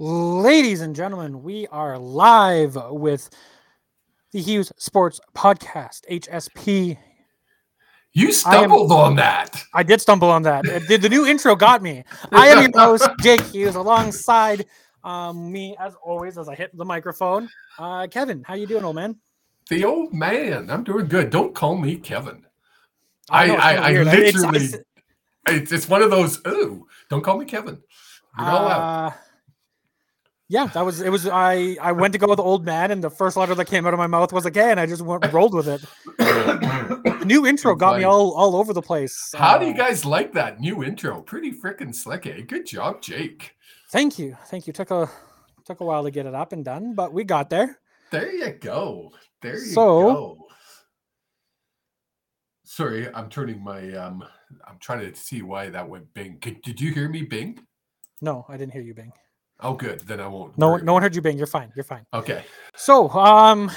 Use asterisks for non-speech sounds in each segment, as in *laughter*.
Ladies and gentlemen, we are live with the Hughes Sports Podcast, HSP. You stumbled am, on that. I did stumble on that. the, the new intro got me. I am your host, *laughs* Jake Hughes, alongside um, me, as always, as I hit the microphone. Uh, Kevin, how you doing, old man? The old man. I'm doing good. Don't call me Kevin. I, I, I, I literally, it's, it's, it's, one of those, oh, don't call me Kevin. You're not allowed. Uh, yeah, that was it. Was I? I went to go with the old man, and the first letter that came out of my mouth was a K, and I just went rolled with it. the *coughs* new intro got me all all over the place. How uh, do you uh, guys like that new intro? Pretty freaking slick, eh? Good job, Jake. Thank you, thank you. Took a took a while to get it up and done, but we got there. There you go. There you so, go. Sorry, I'm turning my um. I'm trying to see why that went bing. Did you hear me bing? No, I didn't hear you bing. Oh, good. Then I won't. No, no one heard you bang. You're fine. You're fine. Okay. So, um,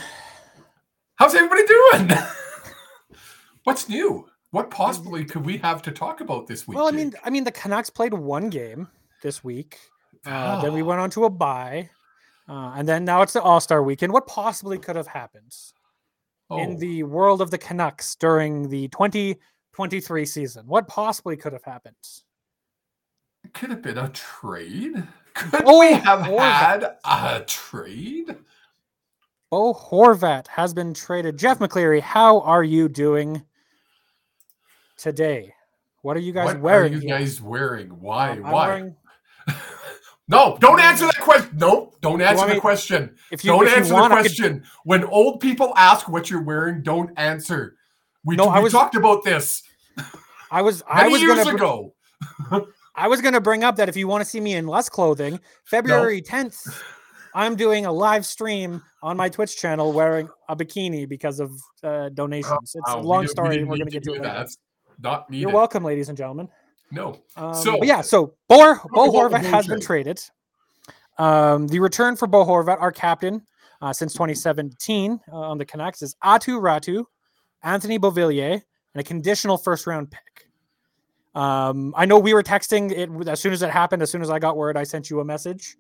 how's everybody doing? *laughs* What's new? What possibly could we have to talk about this week? Well, I mean, I mean, the Canucks played one game this week. Uh, oh. Then we ah. went on to a bye, uh, and then now it's the All Star weekend. What possibly could have happened oh. in the world of the Canucks during the 2023 season? What possibly could have happened? It could have been a trade. Could oh, we have Horvat. had a trade? Oh, Horvat has been traded. Jeff McCleary, how are you doing today? What are you guys what wearing? Are you guys wearing? Why? Um, Why? Wearing... *laughs* no, don't answer that question. No, don't answer the me... question. If you, don't if answer you want, the question. Could... When old people ask what you're wearing, don't answer. We, no, we I was... talked about this. I was *laughs* I was years gonna... ago. *laughs* I was going to bring up that if you want to see me in less clothing, February no. 10th, I'm doing a live stream on my Twitch channel wearing a bikini because of uh, donations. It's a long story. We we're going to get to it. That. Not needed. You're welcome, ladies and gentlemen. No. Um, so yeah, so Bo, Bo Horvat has been traded. Um, the return for Bo Horvat, our captain uh, since 2017 uh, on the Canucks, is Atu Ratu, Anthony Beauvillier, and a conditional first round pick. Um, I know we were texting it as soon as it happened. As soon as I got word, I sent you a message.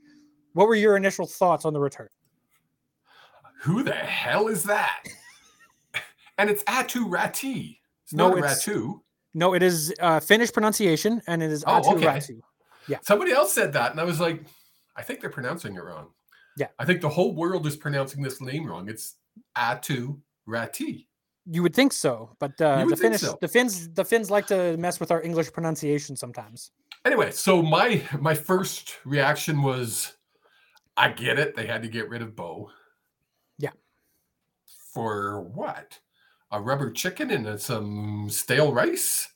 What were your initial thoughts on the return? Who the hell is that? *laughs* and it's Atu Rati. It's no, not it's, Ratu. No, it is uh, Finnish pronunciation, and it is oh, Atu okay. Ratu. Yeah. Somebody else said that, and I was like, I think they're pronouncing it wrong. Yeah. I think the whole world is pronouncing this name wrong. It's Atu Rati. You would think so, but uh, the Finnish, so. the Finns, the Finns like to mess with our English pronunciation sometimes. Anyway, so my my first reaction was, I get it. They had to get rid of Bo. Yeah. For what? A rubber chicken and some stale rice.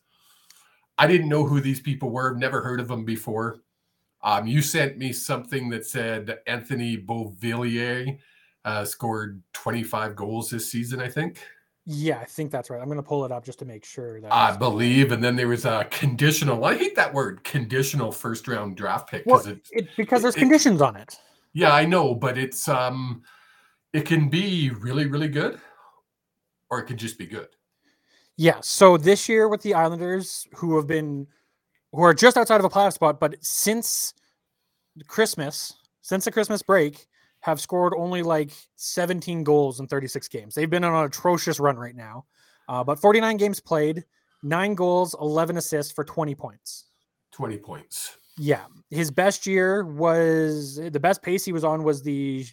I didn't know who these people were. Never heard of them before. Um, you sent me something that said Anthony Beauvillier uh, scored 25 goals this season. I think. Yeah, I think that's right. I'm going to pull it up just to make sure that I believe. And then there was a conditional. I hate that word, conditional first round draft pick because well, it, it, because there's it, conditions on it. Yeah, I know, but it's um, it can be really really good, or it can just be good. Yeah. So this year with the Islanders, who have been, who are just outside of a playoff spot, but since Christmas, since the Christmas break, have scored only like 17 goals in 36 games. They've been on an atrocious run right now. Uh, but 49 games played, nine goals, 11 assists for 20 points. 20 points. Yeah. His best year was the best pace he was on was the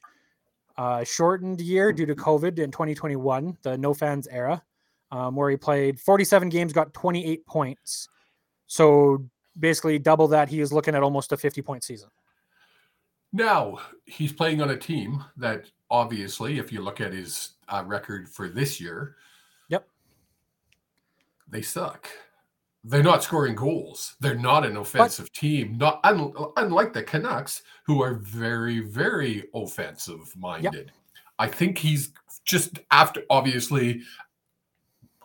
uh, shortened year due to COVID in 2021, the no fans era, um, where he played 47 games, got 28 points. So basically, double that. He is looking at almost a 50 point season. Now, he's playing on a team that obviously, if you look at his uh, record for this year, yep, they suck. They're not scoring goals. They're not an offensive but, team. Not un, unlike the Canucks, who are very, very offensive minded. Yep. I think he's just after obviously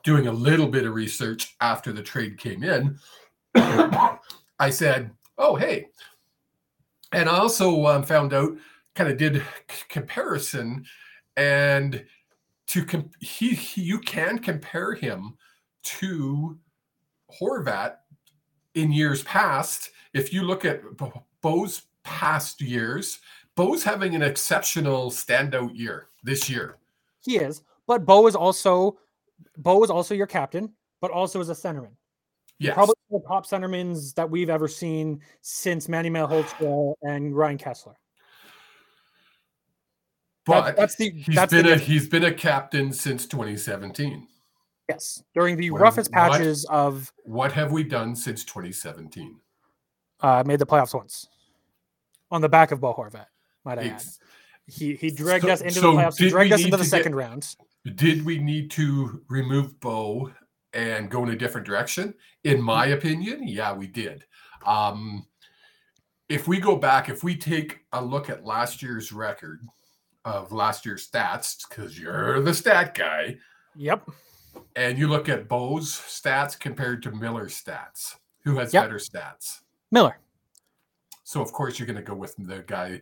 doing a little bit of research after the trade came in. *coughs* I said, "Oh, hey, and I also um, found out, kind of did c- comparison, and to com- he, he, you can compare him to Horvat in years past. If you look at Bo's past years, Bo's having an exceptional standout year this year. He is, but Bo is also Bo is also your captain, but also as a centerman. Yes. Probably the top centermans that we've ever seen since Manny Malhotra and Ryan Kesler. But That- that's the- he's that's the been a difference. he's been a captain since 2017. Yes, during the When- roughest what? patches of What have we done since 2017? uh, made the playoffs once on the back of Bo Horvat. Might I add? He he dragged So- us into so the playoffs. He dragged us into the second get- round. Did we need to remove Bo and go in a different direction? In my opinion, yeah, we did. Um, if we go back, if we take a look at last year's record of last year's stats, because you're the stat guy, Yep. and you look at Bo's stats compared to Miller's stats, who has Yep. better stats? Miller. So of course you're going to go with the guy.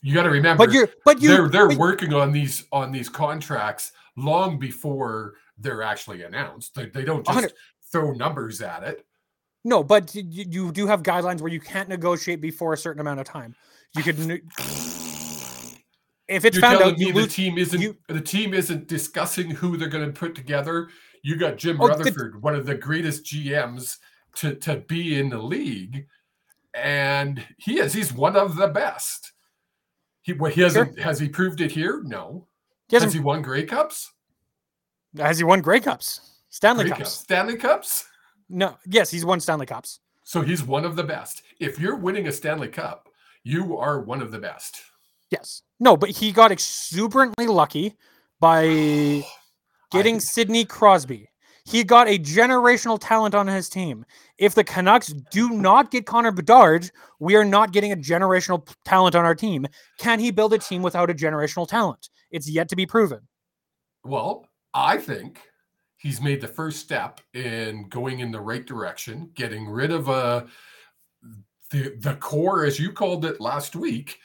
You got to remember, But you're but you they're they're but- working on these on these contracts long before they're actually announced. They, they don't just throw numbers at it. no, but you, you do have guidelines where you can't negotiate before a certain amount of time. You could if it's You're found telling out me you the lose. team isn't you- the team isn't discussing who they're going to put together. You got Jim Oh, the- Rutherford, one of the greatest GMs to to be in the league, and he is. He's one of the best. He what he hasn't has he proved it here? No. He Has he won Grey Cups? Has he won Grey Cups? Stanley Grey Cups? Stanley Cups? No. Yes, he's won Stanley Cups. So he's one of the best. If you're winning a Stanley Cup, you are one of the best. Yes. No, but he got exuberantly lucky by *sighs* getting I- Sidney Crosby. He got a generational talent on his team. If the Canucks do not get Connor Bedard, we are not getting a generational talent on our team. Can he build a team without a generational talent? It's yet to be proven. Well, I think he's made the first step in going in the right direction, getting rid of uh, the the core, as you called it last week.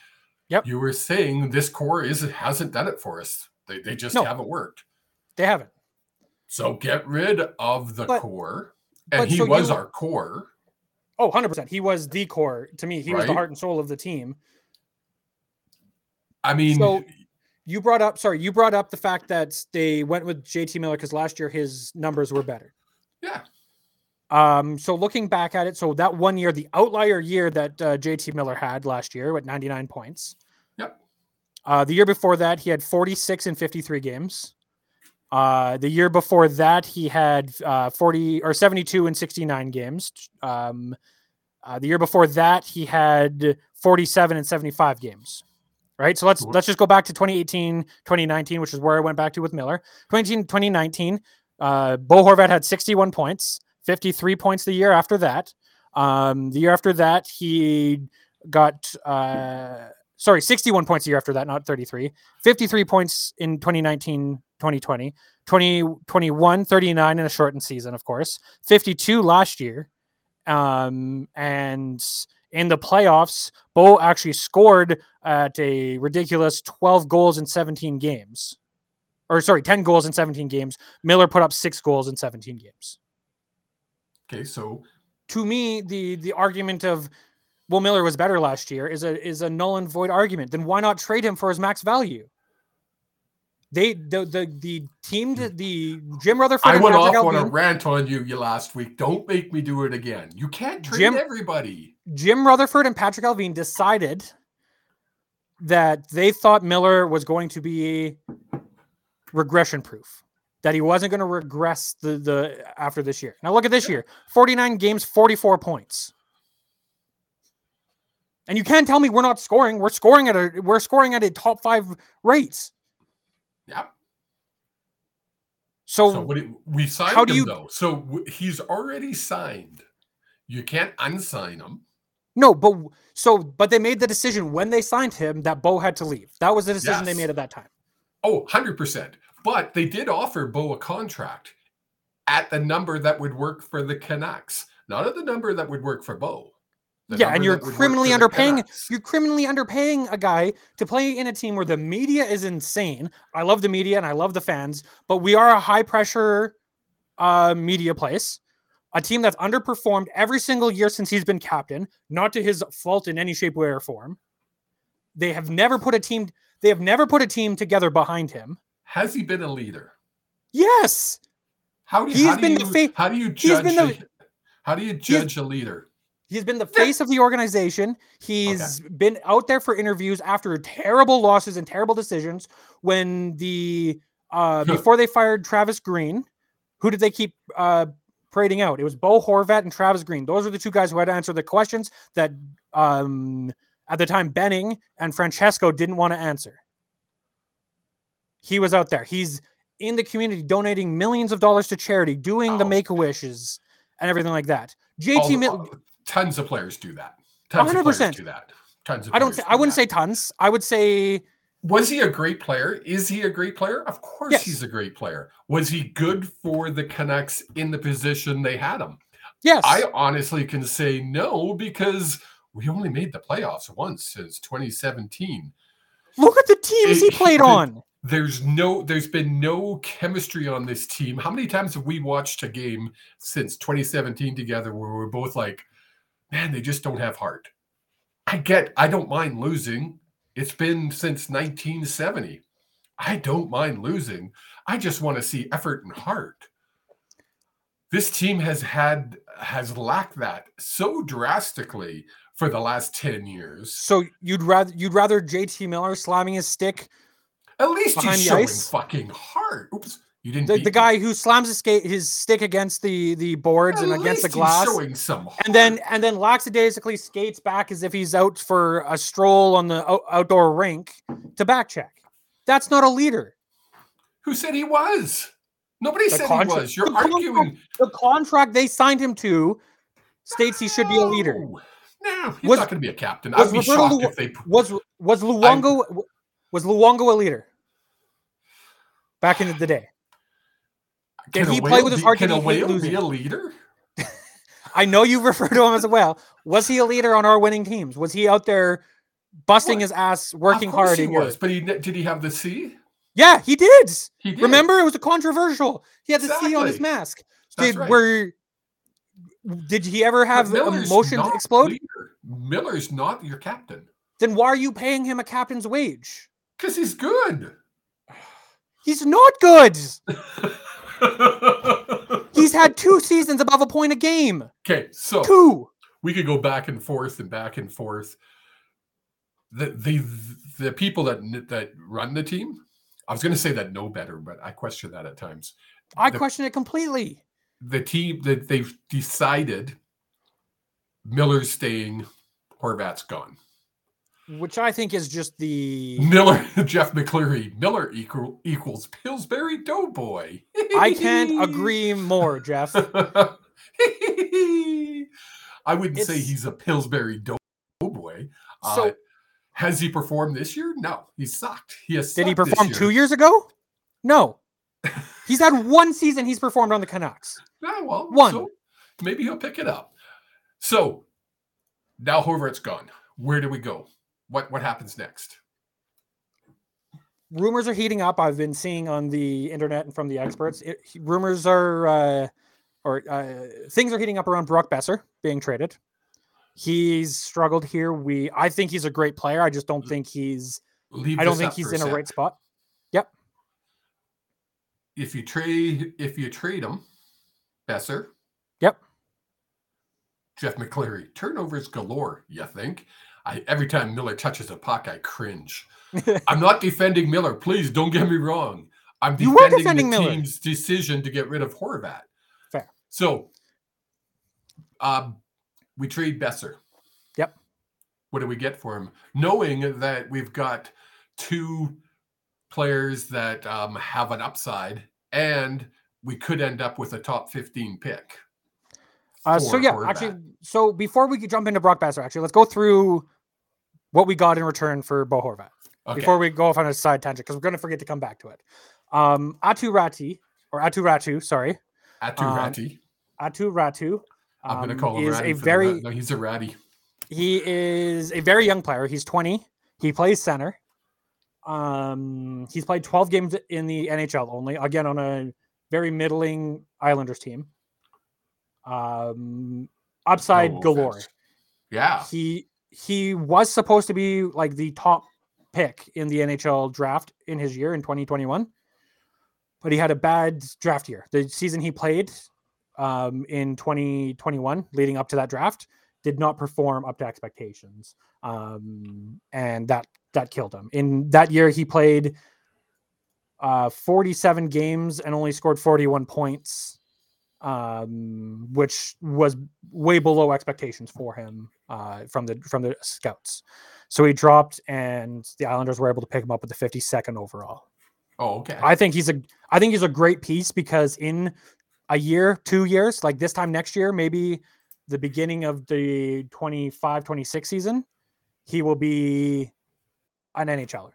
Yep. You were saying this core is hasn't done it for us. They they just No. haven't worked. They haven't. So get rid of the But- core. And he so was you- our core. Oh, 100%. He was the core to me. He was the heart and soul of the team. I mean, So you brought up, sorry, you brought up the fact that they went with JT Miller because last year his numbers were better. yeah. Um, so looking back at it, so that one year, the outlier year that uh, JT Miller had last year with 99 points. Yep. Uh, the year before that, he had 46 and 53 games. Uh, the year before that, he had uh, 40 or 72 and 69 games. Um, uh, the year before that, he had 47 and 75 games. Right. So let's let's just go back to 2018, 2019, which is where I went back to with Miller. 2018, 2019, uh, Bo Horvat had 61 points, 53 points the year after that. Um, the year after that, he got uh, sorry, 61 points a year after that, not 33. 53 points in 2019, 2020, 2021, 39 in a shortened season, of course, 52 last year. Um, and in the playoffs, Bo actually scored at a ridiculous 12 goals in 17 games. Or sorry, 10 goals in 17 games. Miller put up six goals in 17 games. Okay, so To me, the the argument of well, Miller was better last year is a is a null and void argument. Then why not trade him for his max value? They the the the team hmm. the, the Jim Rutherford. I went off on a rant on you, you last week. Don't make me do it again. You can't treat Jim- everybody. Jim Rutherford and Patrik Allvin decided that they thought Miller was going to be regression proof, that he wasn't going to regress the the after this year. Now look at this year: 49 games, 44 points. And you can't tell me we're not scoring. We're scoring at a we're scoring at a top five rates. Yeah. So, So what do, we signed how do him you- though. So w- he's already signed. You can't unsign him. No, but so but they made the decision when they signed him that Bo had to leave. That was the decision they made at that time. Oh, 100%. But they did offer Bo a contract at the number that would work for the Canucks, not at the number that would work for Bo. The yeah, and you're that would work criminally underpaying. You're criminally underpaying a guy to play in a team where the media is insane. I love the media and I love the fans, but we are a high pressure uh, media place. A team that's underperformed every single year since he's been captain, not to his fault in any shape, way, or form. They have never put a team. They have never put a team together behind him. Has he been a leader? Yes. How do you, He's how do been you, the fa- how do you judge the- a, how do you judge a leader? He's been the face of the organization. He's been out there for interviews after terrible losses and terrible decisions. When the uh, before they fired Travis Green, who did they keep uh, parading out? It was Bo Horvat and Travis Green. Those are the two guys who had to answer the questions that um, at the time Benning and Francesco didn't want to answer. He was out there. He's in the community donating millions of dollars to charity, doing the Oh. make a wishes and everything like that. JT the- Mil- tons of players do that. Tons 100%. players do that. Tons of I don't. Say, do I wouldn't that. say tons. I would say Was he a great player? Is he a great player? Of course Yes. he's a great player. Was he good for the Canucks in the position they had him? yes. I honestly can say no because we only made the playoffs once since 2017. Look at the teams he played the- on. There's no there's been no chemistry on this team. How many times have we watched a game since 2017 together where we're both like, man, they just don't have heart? I get I don't mind losing. It's been since 1970. I don't mind losing. I just want to see effort and heart. This team has had has lacked that so drastically for the last 10 years. So you'd rather you'd rather JT Miller slamming his stick, At least he's showing ice? fucking heart. Oops, you didn't. the, the guy who slams his skate his stick against the the boards and At against the glass, showing some and then heart. and then lackadaisically skates back as if he's out for a stroll on the out- outdoor rink to back check. That's not a leader. who said he was? Nobody The said contra- he was. You're the contract- arguing. The contract they signed him to states he should be a leader. No, he's Was- not going to be a captain. was I'd be shocked Lu- if they. Was was Luongo was Luongo a leader back in the day? *laughs* Can he play with his be- heart? Can a whale be a leader? *laughs* I know you refer to him as a whale. Was he a leader on our winning teams? Was he out there busting What? his ass, working hard? he was, but he did he have the C? Yeah, he did. He did. Remember, it was a controversial. He had the C on his Exactly. mask. That's did right. were did he ever have emotions explode? leader. Miller's not your captain Then why are you paying him a captain's wage? because he's good. *sighs* He's not good. *laughs* *laughs* He's had two seasons above a point a game. okay, so Two. we could go back and forth and back and forth. The the the people that that run the team, I was going to say that know better, but I question that at times. I The- question it completely. The team that they've decided Miller's staying, Horvat's gone. Which I think is just the Miller, *laughs* Jeff McCleary, Miller equal equals Pillsbury Doughboy. I can't agree more, Jeff. *laughs* I wouldn't say he's a Pillsbury Doughboy. Uh, So has he performed this year? No, he sucked. He has. did he perform two years ago? No. *laughs* He's had one season he's performed on the Canucks. Yeah, well, One. so maybe he'll pick it up. So now Horvat's gone. Where do we go? What what happens next? Rumors are heating up. I've been seeing on the internet and from the experts. It, rumors are, uh, or uh, things are heating up around Brock Boeser being traded. He's struggled here. We, I think he's a great player. I just don't think he's. Leave I don't think he's in a sec. right spot. Yep. If you trade, if you trade him, Boeser. Yep. Jeff McCleary, turnovers galore. You think? I every time Miller touches a puck, I cringe. I'm not defending Miller. Please don't get me wrong. I'm defending, defending the Miller. team's decision to get rid of Horvat. Fair. So, um, we trade Boeser. Yep. What do we get for him? Knowing that we've got two players that um, have an upside, and we could end up with a top 15 pick. Uh, so yeah, actually, so before we jump into Brock Boeser, actually, let's go through what we got in return for Bo Horvat okay. before we go off on a side tangent because we're going to forget to come back to it. Um, Atu Rati or Atu Ratu, sorry, Aturati. Atu Ratu. I'm going to um, call him is Ratty a for the very no, he's a ratty. he is a very young player. He's 20. He plays center. Um, he's played 12 games in the NHL only, again on a very middling Islanders team. Um, upside No galore. offense. Yeah. He he was supposed to be like the top pick in the NHL draft in his year in 2021, but he had a bad draft year. The season he played um, in 2021, leading up to that draft, did not perform up to expectations, um, and that that killed him. In that year, he played uh, 47 games and only scored 41 points, um, which was way below expectations for him uh, from the from the scouts. So he dropped, and the Islanders were able to pick him up with the 52nd overall. Oh, okay. I think he's a I think he's a great piece because in a year, two years, like this time next year, maybe the beginning of the 25 26 season, he will be an NHLer.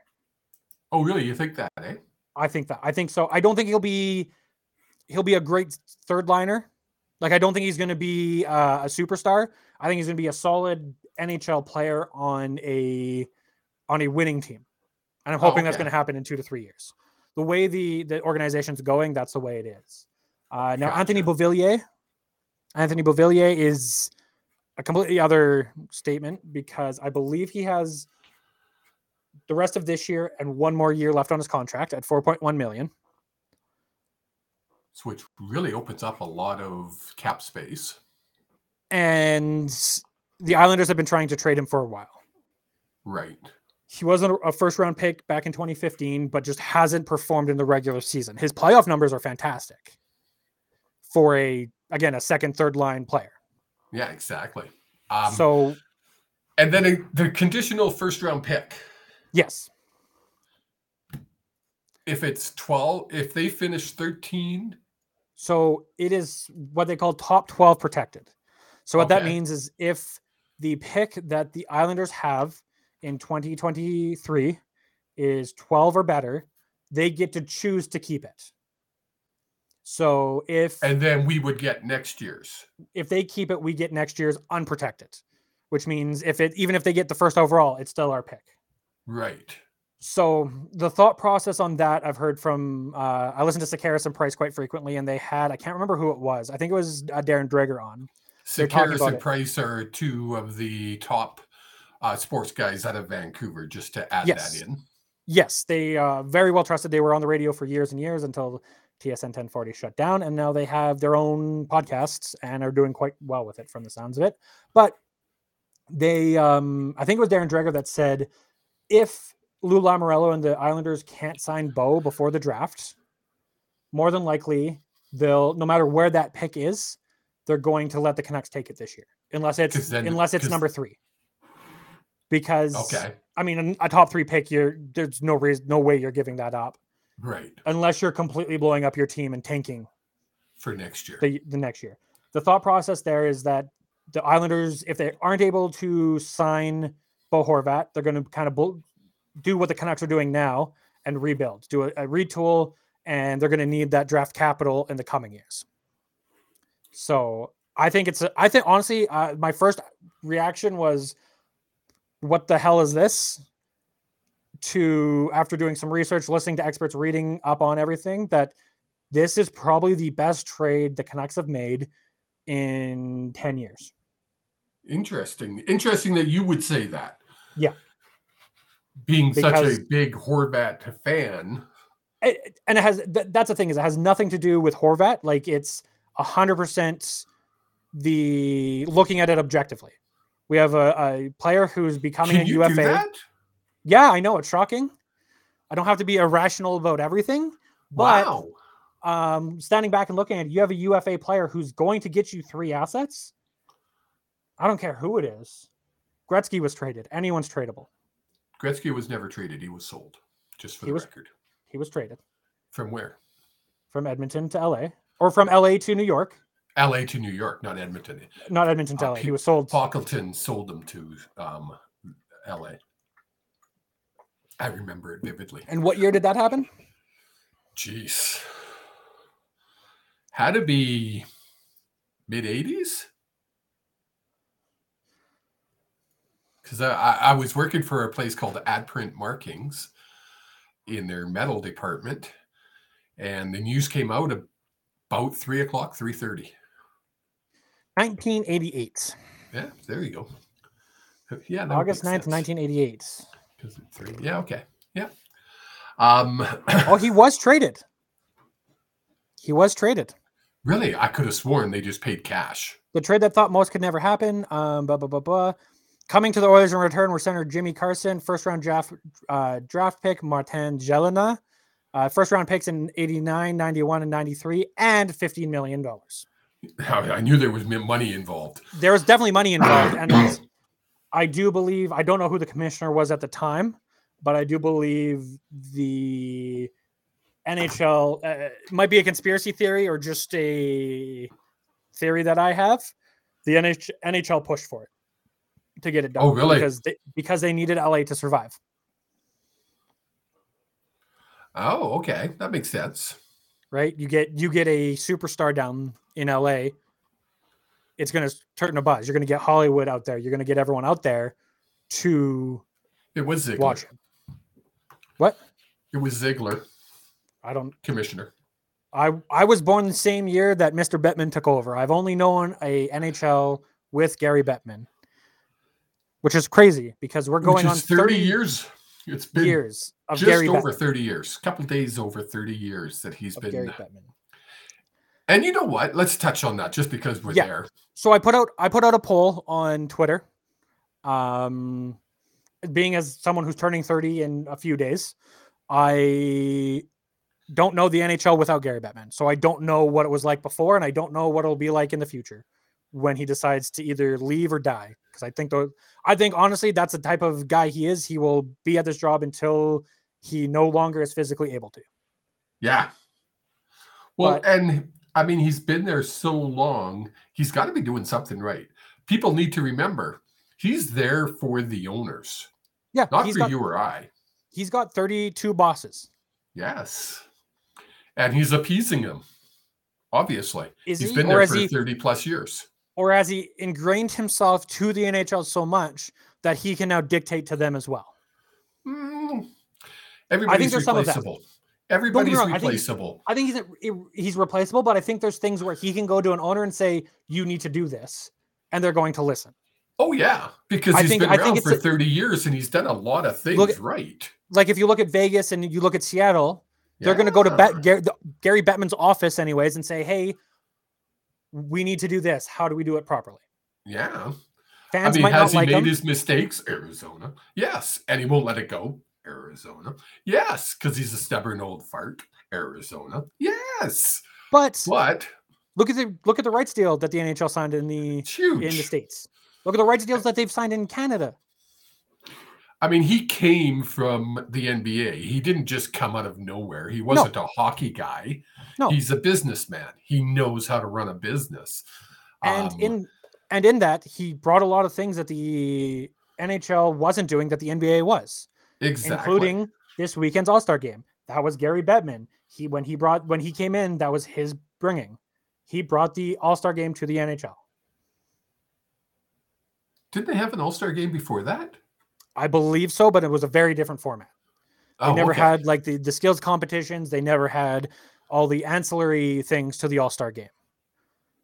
oh, really? You think that, eh? I think that. I think so. I don't think he'll be he'll be a great third liner. Like I don't think he's going to be uh, a superstar. I think he's going to be a solid NHL player on a on a winning team. And I'm Oh, hoping that's going to happen in 2 to 3 years. The way the the organization's going, that's the way it is. Uh, now Anthony Gotcha. Beauvillier Anthony Beauvillier is a completely other statement because I believe he has the rest of this year and one more year left on his contract at 4.1 million. So which really opens up a lot of cap space. And the Islanders have been trying to trade him for a while. Right. He wasn't a- a first round pick back in 2015, but just hasn't performed in the regular season. His playoff numbers are fantastic for a, again, a second, third line player. Yeah, exactly. Um, so, and then a, the conditional first round pick. yes. If it's 12, if they finish 13, So it is what they call top 12 protected. So what that means is if the pick that the Islanders have in 2023 is 12 or better, they get to choose to keep it. So if and then we would get next year's. if they keep it, we get next year's unprotected, which means if it even if they get the first overall, it's still our pick. Right. So the thought process on that I've heard from uh, I listen to Sekeres and Price quite frequently, and they had I can't remember who it was. I think it was uh, Darren Dreger on. Sekeres and it. Price are two of the top uh, sports guys out of Vancouver, just to add Yes. that in. Yes, they uh, very well trusted. They were on the radio for years and years until TSN 1040 shut down, and now they have their own podcasts and are doing quite well with it from the sounds of it. But they, um, I think it was Darren Dreger that said, if Lou Lamoriello and the Islanders can't sign Bo before the draft, more than likely they'll, no matter where that pick is, they're going to let the Canucks take it this year, unless it's then- unless it's number three. Because Okay. I mean, a top three pick, you're there's no reason, no way you're giving that up Right. unless you're completely blowing up your team and tanking For next year. the the next year. The thought process there is that the Islanders, if they aren't able to sign Bo Horvat, they're going to kind of bl- do what the Canucks are doing now and rebuild, do a, a retool, and they're going to need that draft capital in the coming years. So I think it's, a, I think honestly, uh, my first reaction was, what the hell is this? To after doing some research, listening to experts, reading up on everything, that this is probably the best trade the Canucks have made in 10 years. Interesting. Interesting that you would say that. Yeah. Being such a big Horvat fan. It- and it has th- that's the thing is it has nothing to do with Horvat. Like it's a hundred percent the looking at it objectively. We have a, a player who's becoming Can a UFA. Yeah, I know it's shocking. I don't have to be irrational about everything, but wow. um, standing back and looking at it, you have a UFA player who's going to get you three assets. I don't care who it is. Gretzky was traded. Anyone's tradable. Gretzky was never traded. He was sold. Just for He the was- record. He was traded From where? from Edmonton to LA or from LA to New York. LA to New York, not Edmonton. Not Edmonton to Uh, LA. He was sold. Pocklington sold them to um, LA. I remember it vividly. And what year did that happen? Jeez. Had to be mid 80s? Because I, I, was working for a place called Adprint Markings in their metal department. And the news came out about three o'clock, three thirty. 1988. Yeah, there you go. Yeah, August 9th, 1988. Yeah, okay. Yeah. Um *clears throat* Oh, he was traded. He was traded. Really? I could have sworn they just paid cash. The trade that thought most could never happen. Um, blah, blah, blah, blah. Coming to the Oilers in return were center Jimmy Carson, first round draft uh, draft pick Martin Gelinas, uh, first round picks in 89, 91, and 93, and $15 million. I knew there was money involved. There was definitely money *coughs* involved. and I do believe, I don't know who the commissioner was at the time, but I do believe the NHL uh, might be a conspiracy theory or just a theory that I have. The NH- NHL pushed for it to get it done. Oh, really? Because they, because they needed LA to survive. Oh, okay, that makes sense. Right? You get you get a superstar down in LA. It's going to turn a buzz. You're going to get Hollywood out there. You're going to get everyone out there to it was Ziegler. watch him. What? It was Ziegler. I don't commissioner. I I was born the same year that Mr. Bettman took over. I've only known a NHL with Gary Bettman, which is crazy because we're going on 30, 30, years. It's been years of just Gary over Bettman. 30 years, a couple days over 30 years that he's of been Gary Bettman. And you know what? Let's touch on that just because we're Yeah. there. So I put out I put out a poll on Twitter. Um being as someone who's turning 30 in a few days, I don't know the NHL without Gary Bettman. So I don't know what it was like before, and I don't know what it'll be like in the future when he decides to either leave or die. Because I think the, I think honestly that's the type of guy he is. He will be at this job until he no longer is physically able to. Yeah. Well, But- and I mean, he's been there so long, he's got to be doing something right. People need to remember he's there for the owners, Yeah, not for got you or I. he's got 32 bosses. Yes. And he's appeasing them, obviously. Is He's he? been there for he- 30 plus years. Or has he ingrained himself to the NHL so much that he can now dictate to them as well? Mm, everybody's there's some of that. replaceable. Everybody's wrong, I think- replaceable. I think he's he's replaceable, but I think there's things where he can go to an owner and say, "You need to do this," and they're going to listen. Oh yeah, because I he's think- been I think around for 30 years and he's done a lot of things Look at- right. Like if you look at Vegas and you look at Seattle, they're going to go to Bet, Gary, the- Gary Bettman's office anyways and say, "Hey, we need to do this. How do we do it properly?" Yeah. Fans I mean, might has not he like made his mistakes? Arizona. Yes. And he won't let it go. Arizona. Yes. Because he's a stubborn old fart. Arizona. Yes. but But look at the look at the rights deal that the NHL signed in the in the states. Look at the rights deals that they've signed in Canada. I mean, he came from the NBA. He didn't just come out of nowhere. He wasn't a hockey guy. No. He's a businessman. He knows how to run a business. and Um, in and in that he brought a lot of things that the NHL wasn't doing that the NBA was, exactly. including this weekend's All Star game. That was Gary Bettman. He when he brought when he came in, that was his bringing. He brought the All Star game to the NHL. Didn't they have an All Star game before that? I believe so, but it was a very different format. They Oh, never okay. had like the, the skills competitions. They never had all the ancillary things to the All Star game.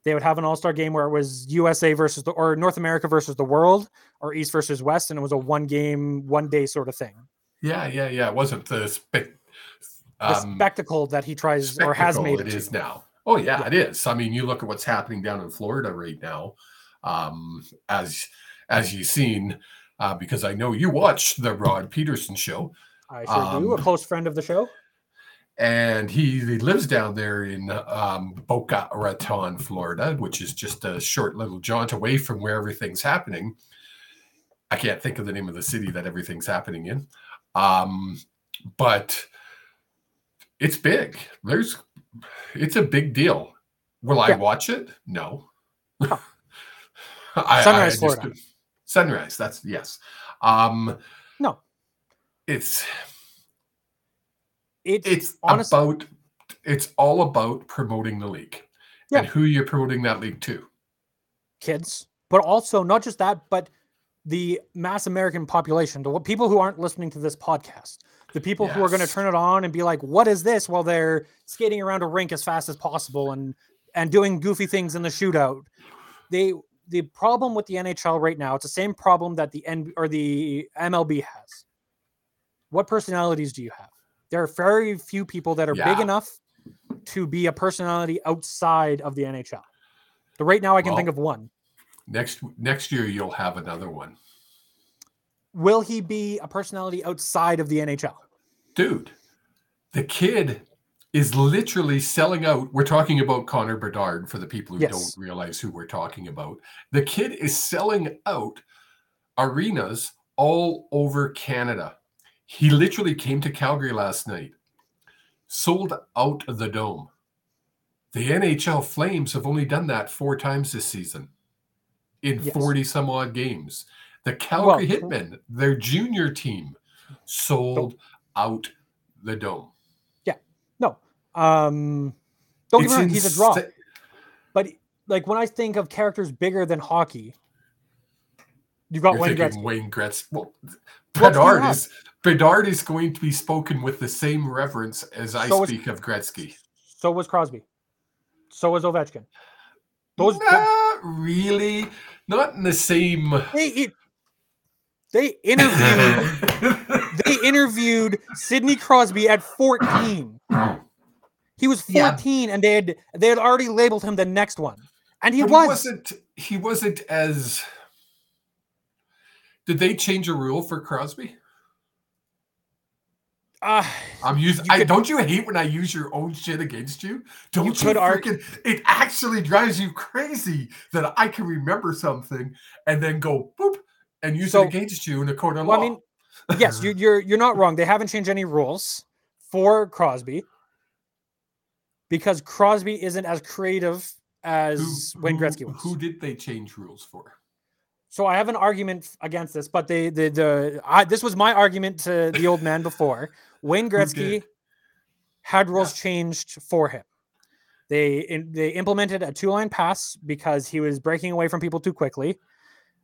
They would have an All Star game where it was USA versus the or North America versus the world or East versus West, and it was a one game, one day sort of thing. Yeah, yeah, yeah. It wasn't the. The um, spectacle that he tries or has made it it, is to. now. Oh yeah, Yeah. it is. I mean, you look at what's happening down in Florida right now, um, as as you've seen, uh, because I know you watch the Rod Peterson show, I sure do. A um, close friend of the show. and he, he lives down there in um, Boca Raton, Florida, which is just a short little jaunt away from where everything's happening. I can't think of the name of the city that everything's happening in, um, but it's big. There's, it's a big deal. Will I watch it? No. Oh. *laughs* I- I Sunrise, just- Florida. Sunrise. That's yes. Um, No. it's It's, it's honest- about it's all about promoting the league and who you're promoting that league to. kids, but also not just that, but the mass American population, the people who aren't listening to this podcast, the people who are going to turn it on and be like, "What is this?" while they're skating around a rink as fast as possible and and doing goofy things in the shootout. they the problem with the NHL right now, it's the same problem that the N or the MLB has. What personalities do you have? There are very few people that are Yeah. big enough to be a personality outside of the NHL. So right now I can think of one. Next next year you'll have another one. Will he be a personality outside of the NHL? Dude, the kid is literally selling out. We're talking about Connor Bedard for the people who Yes. don't realize who we're talking about. The kid is selling out arenas all over Canada. He literally came to Calgary last night, sold out the dome. The NHL Flames have only done that four times this season in Yes. 40 some odd games. The Calgary Well, Hitmen, their junior team, sold out the dome. Um don't get me wrong, he's a draw. But like when I think of characters bigger than hockey, you've got You're Wayne Gretzky. Wayne Gretzky. Well, What do you Bedard is Bedard is going to be spoken with the same reverence as I So speak of Gretzky. So was Crosby. So was Ovechkin. Those Not really. Not in the same. they they interviewed *laughs* they interviewed Sidney Crosby at 14. *laughs* He was Yeah. 14 and they had they had already labeled him the next one. And he was. wasn't he wasn't as did they change a rule for Crosby? Uh, I'm using. I could- don't you hate when I use your own shit against you? Don't you, arg- freaking? It actually drives you crazy that I can remember something and then go boop and use So- it against you in a court of well, law. I mean, yes, you, you're you're not wrong. They haven't changed any rules for Crosby because Crosby isn't as creative as Wayne Gretzky was. Who did they change rules for? So I have an argument against this, but they the the I, this was my argument to the old man before. *laughs* Wayne Gretzky had rules changed for him. They in, they implemented a two line pass because he was breaking away from people too quickly.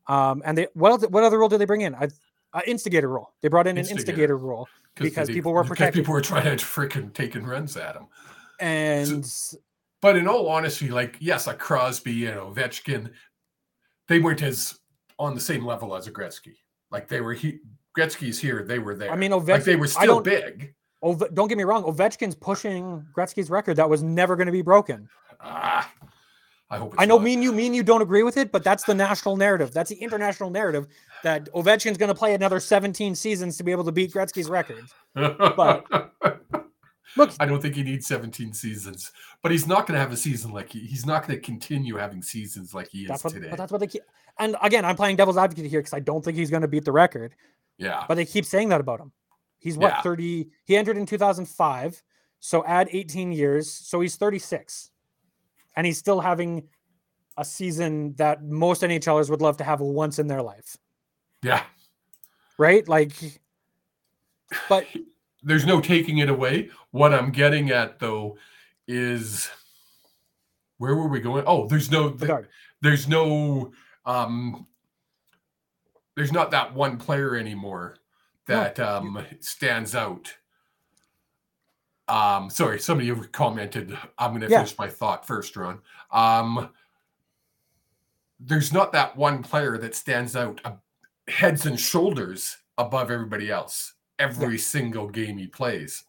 Um, and they what other, what other rule did they bring in? A, a instigator rule. They brought in an Instigator. instigator rule, Because they- people were *laughs* because people were trying to freaking taking runs at him. And But in all honesty, like yes, a Crosby and Ovechkin, they weren't as on the same level as a Gretzky. Like they were he Gretzky's here, they were there. I mean, like they were still big. Ove, don't get me wrong, Ovechkin's pushing Gretzky's record that was never going to be broken. Ah, I hope. It's I know not. me and you, mean you don't agree with it, but that's the national narrative. That's the international narrative that Ovechkin's going to play another 17 seasons to be able to beat Gretzky's record. but- *laughs* Look, I don't think he needs 17 seasons, but he's not going to have a season like he, he's not going to continue having seasons like he is what, today. but that's what they keep. And again, I'm playing devil's advocate here because I don't think he's going to beat the record, yeah, but they keep saying that about him. He's what Yeah. 30? He entered in 2005, so add 18 years, so he's 36, and he's still having a season that most NHLers would love to have once in their life, yeah. right? Like, but *laughs* There's no taking it away. What I'm getting at though is where were we going? Oh, there's no Bedard. there's no um there's not that one player anymore No, that um stands out. Um sorry, somebody commented. I'm gonna Yeah. finish my thought first, Ron. Um there's not that one player that stands out uh, heads and shoulders above everybody else every single game he plays.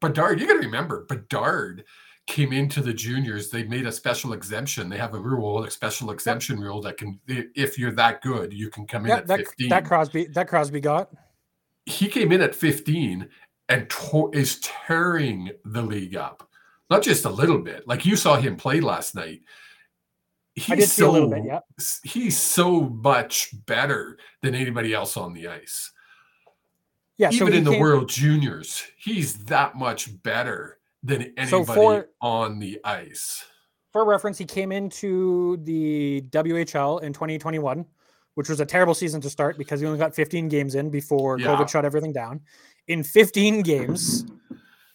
Bedard, you got to remember, Bedard came into the juniors. They made a special exemption. They have a rule, a special exemption rule that can, if you're that good, you can come in at that, 15. that Crosby that Crosby got. he came in at 15 and to- is tearing the league up. Not just a little bit. Like you saw him play last night. He's I did see a little bit, yeah. He's so much better than anybody else on the ice. Yeah, Even he in the came- World Juniors, he's that much better than So anybody for- on the ice. for reference, he came into the WHL in 2021, which was a terrible season to start because he only got 15 games in before Yeah. COVID shut everything down. In 15 games,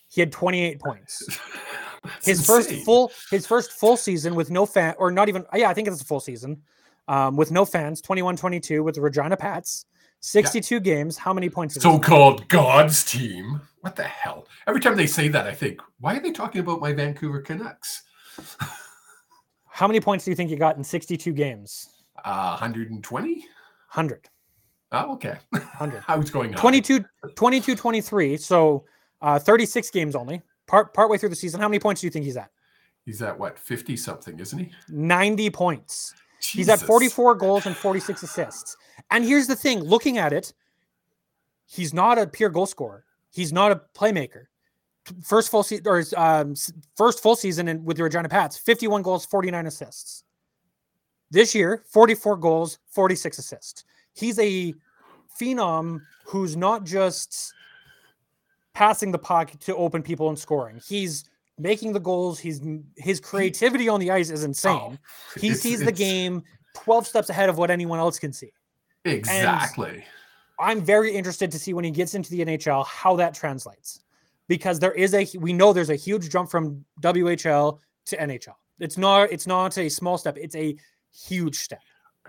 he had 28 points. *laughs* His first full his first full season with no fan or not even yeah, I think it's a full season. Um, with no fans, 21-22 with the Regina Pats, 62 games. How many points? score? so-called God's team. What the hell? Every time they say that, I think, why are they talking about my Vancouver Canucks? *laughs* How many points do you think you got in 62 games? Uh, 120? 100. Oh, okay. 100. *laughs* I was going on. 22, 22 23. So uh, 36 games only. Part partway through the season. How many points do you think he's at? He's at what, 50 something, isn't he? 90 points. Jesus. He's at 44 goals and 46 assists. And here's the thing looking at it, he's not a pure goal scorer, he's not a playmaker first full season or um, first full season in, with the Regina Pats, 51 goals, 49 assists. This year, 44 goals, 46 assists. He's a phenom who's not just passing the puck to open people and scoring. He's making the goals. He's his creativity on the ice is insane. Oh, he sees the game 12 steps ahead of what anyone else can see. Exactly. And I'm very interested to see when he gets into the NHL how that translates because there is a we know there's a huge jump from WHL to NHL. It's not it's not a small step, it's a huge step.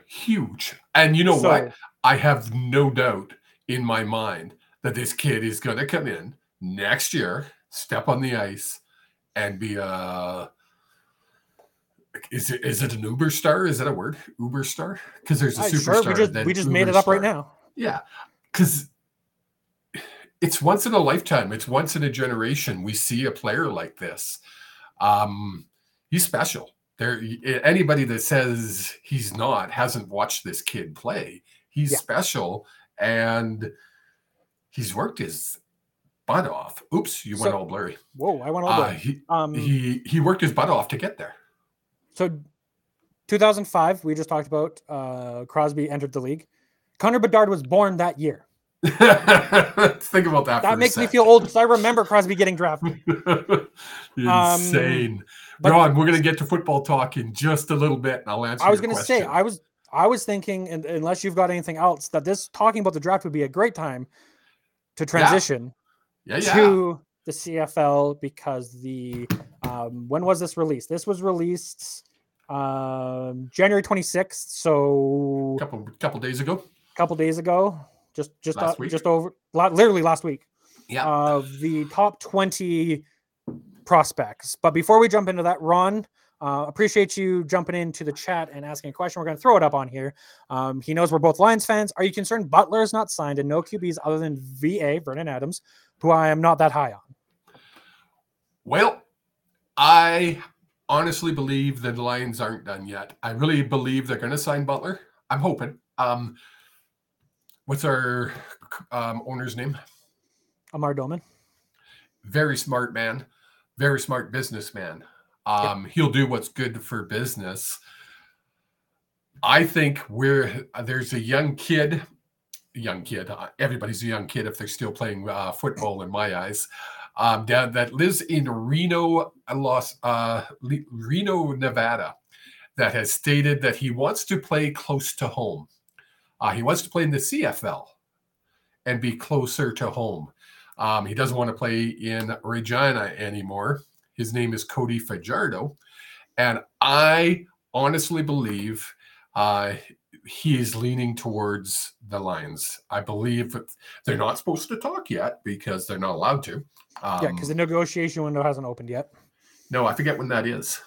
Huge. And you know so, what? I have no doubt in my mind that this kid is going to come in next year, step on the ice and be a is it is it an Uber star? Is that a word? Uber star? Because there's a uh, superstar. Sure, we just, we just made it up right now. Yeah, because it's once in a lifetime. It's once in a generation. We see a player like this. Um, he's special. There, anybody that says he's not hasn't watched this kid play. He's yeah. special, and he's worked his butt off. Oops, you so, went all blurry. Whoa, I went all blurry. Uh, he, um, he he worked his butt off to get there. So, 2005, we just talked about. Uh, Crosby entered the league. Connor Bedard was born that year. *laughs* Think about that. That makes me feel old because I remember Crosby getting drafted. *laughs* Insane. Um, Ron, we're going to get to football talk in just a little bit, and I'll answer. I was going to say, I was, I was thinking, and unless you've got anything else, that this talking about the draft would be a great time to transition yeah. Yeah, to the CFL because the um, when was this released? This was released um, January 26th, so couple couple days ago. Couple days ago just just uh, just over literally last week. Yeah. Of the top 20 prospects. But before we jump into that, Ron, uh, appreciate you jumping into the chat and asking a question. We're going to throw it up on here. Um, he knows we're both Lions fans. Are you concerned Butler is not signed and no QBs other than VA, Vernon Adams, who I am not that high on? Well, I honestly believe that the Lions aren't done yet. I really believe they're going to sign Butler. I'm hoping. Um, What's our um, owner's name? Amar Doman. Very smart man, very smart businessman. Um. He'll do what's good for business. I think we're there's a young kid, young kid. Uh, everybody's a young kid if they're still playing uh, football, in my eyes. Um, down, that lives in Reno, Los, uh, Reno, Nevada, that has stated that he wants to play close to home. Uh, he wants to play in the CFL and be closer to home. Um, he doesn't want to play in Regina anymore. His name is Cody Fajardo. And I honestly believe uh, he is leaning towards the Lions. I believe they're not supposed to talk yet because they're not allowed to. Um, yeah, because the negotiation window hasn't opened yet. No, I forget when that is.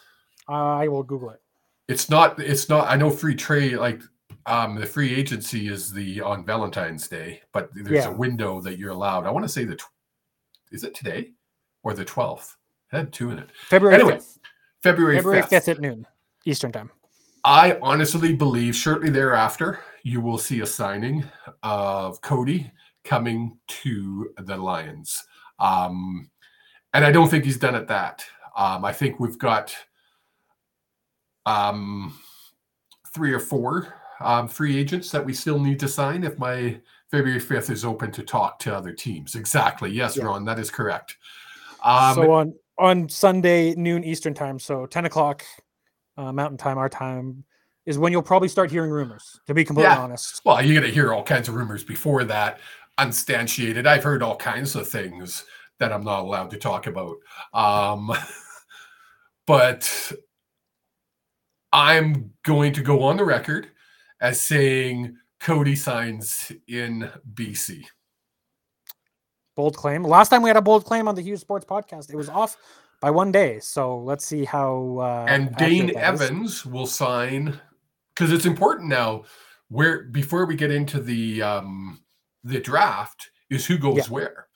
Uh, I will Google it. It's not. It's not. I know free trade. Like um, the free agency is the on Valentine's Day, but there's yeah. a window that you're allowed. I want to say the tw- is it today or the 12th? Had two in it. February anyway, 5th. February, February 5th. 5th at noon Eastern time. I honestly believe shortly thereafter you will see a signing of Cody coming to the Lions. Um, and I don't think he's done at that. Um, I think we've got um, three or four um, free agents that we still need to sign if my February 5th is open to talk to other teams. Exactly. Yes, yeah. Ron, that is correct. Um, so on on Sunday noon Eastern time, so 10 o'clock uh, Mountain time, our time is when you'll probably start hearing rumors. To be completely yeah. honest. Well, you're gonna hear all kinds of rumors before that. Unstantiated. I've heard all kinds of things that I'm not allowed to talk about. Um, *laughs* but I'm going to go on the record as saying Cody signs in BC. Bold claim. Last time we had a bold claim on the Hughes Sports podcast, it was off by one day. So let's see how. Uh, and Dane Evans will sign because it's important now. Where before we get into the um, the draft is who goes yeah. where.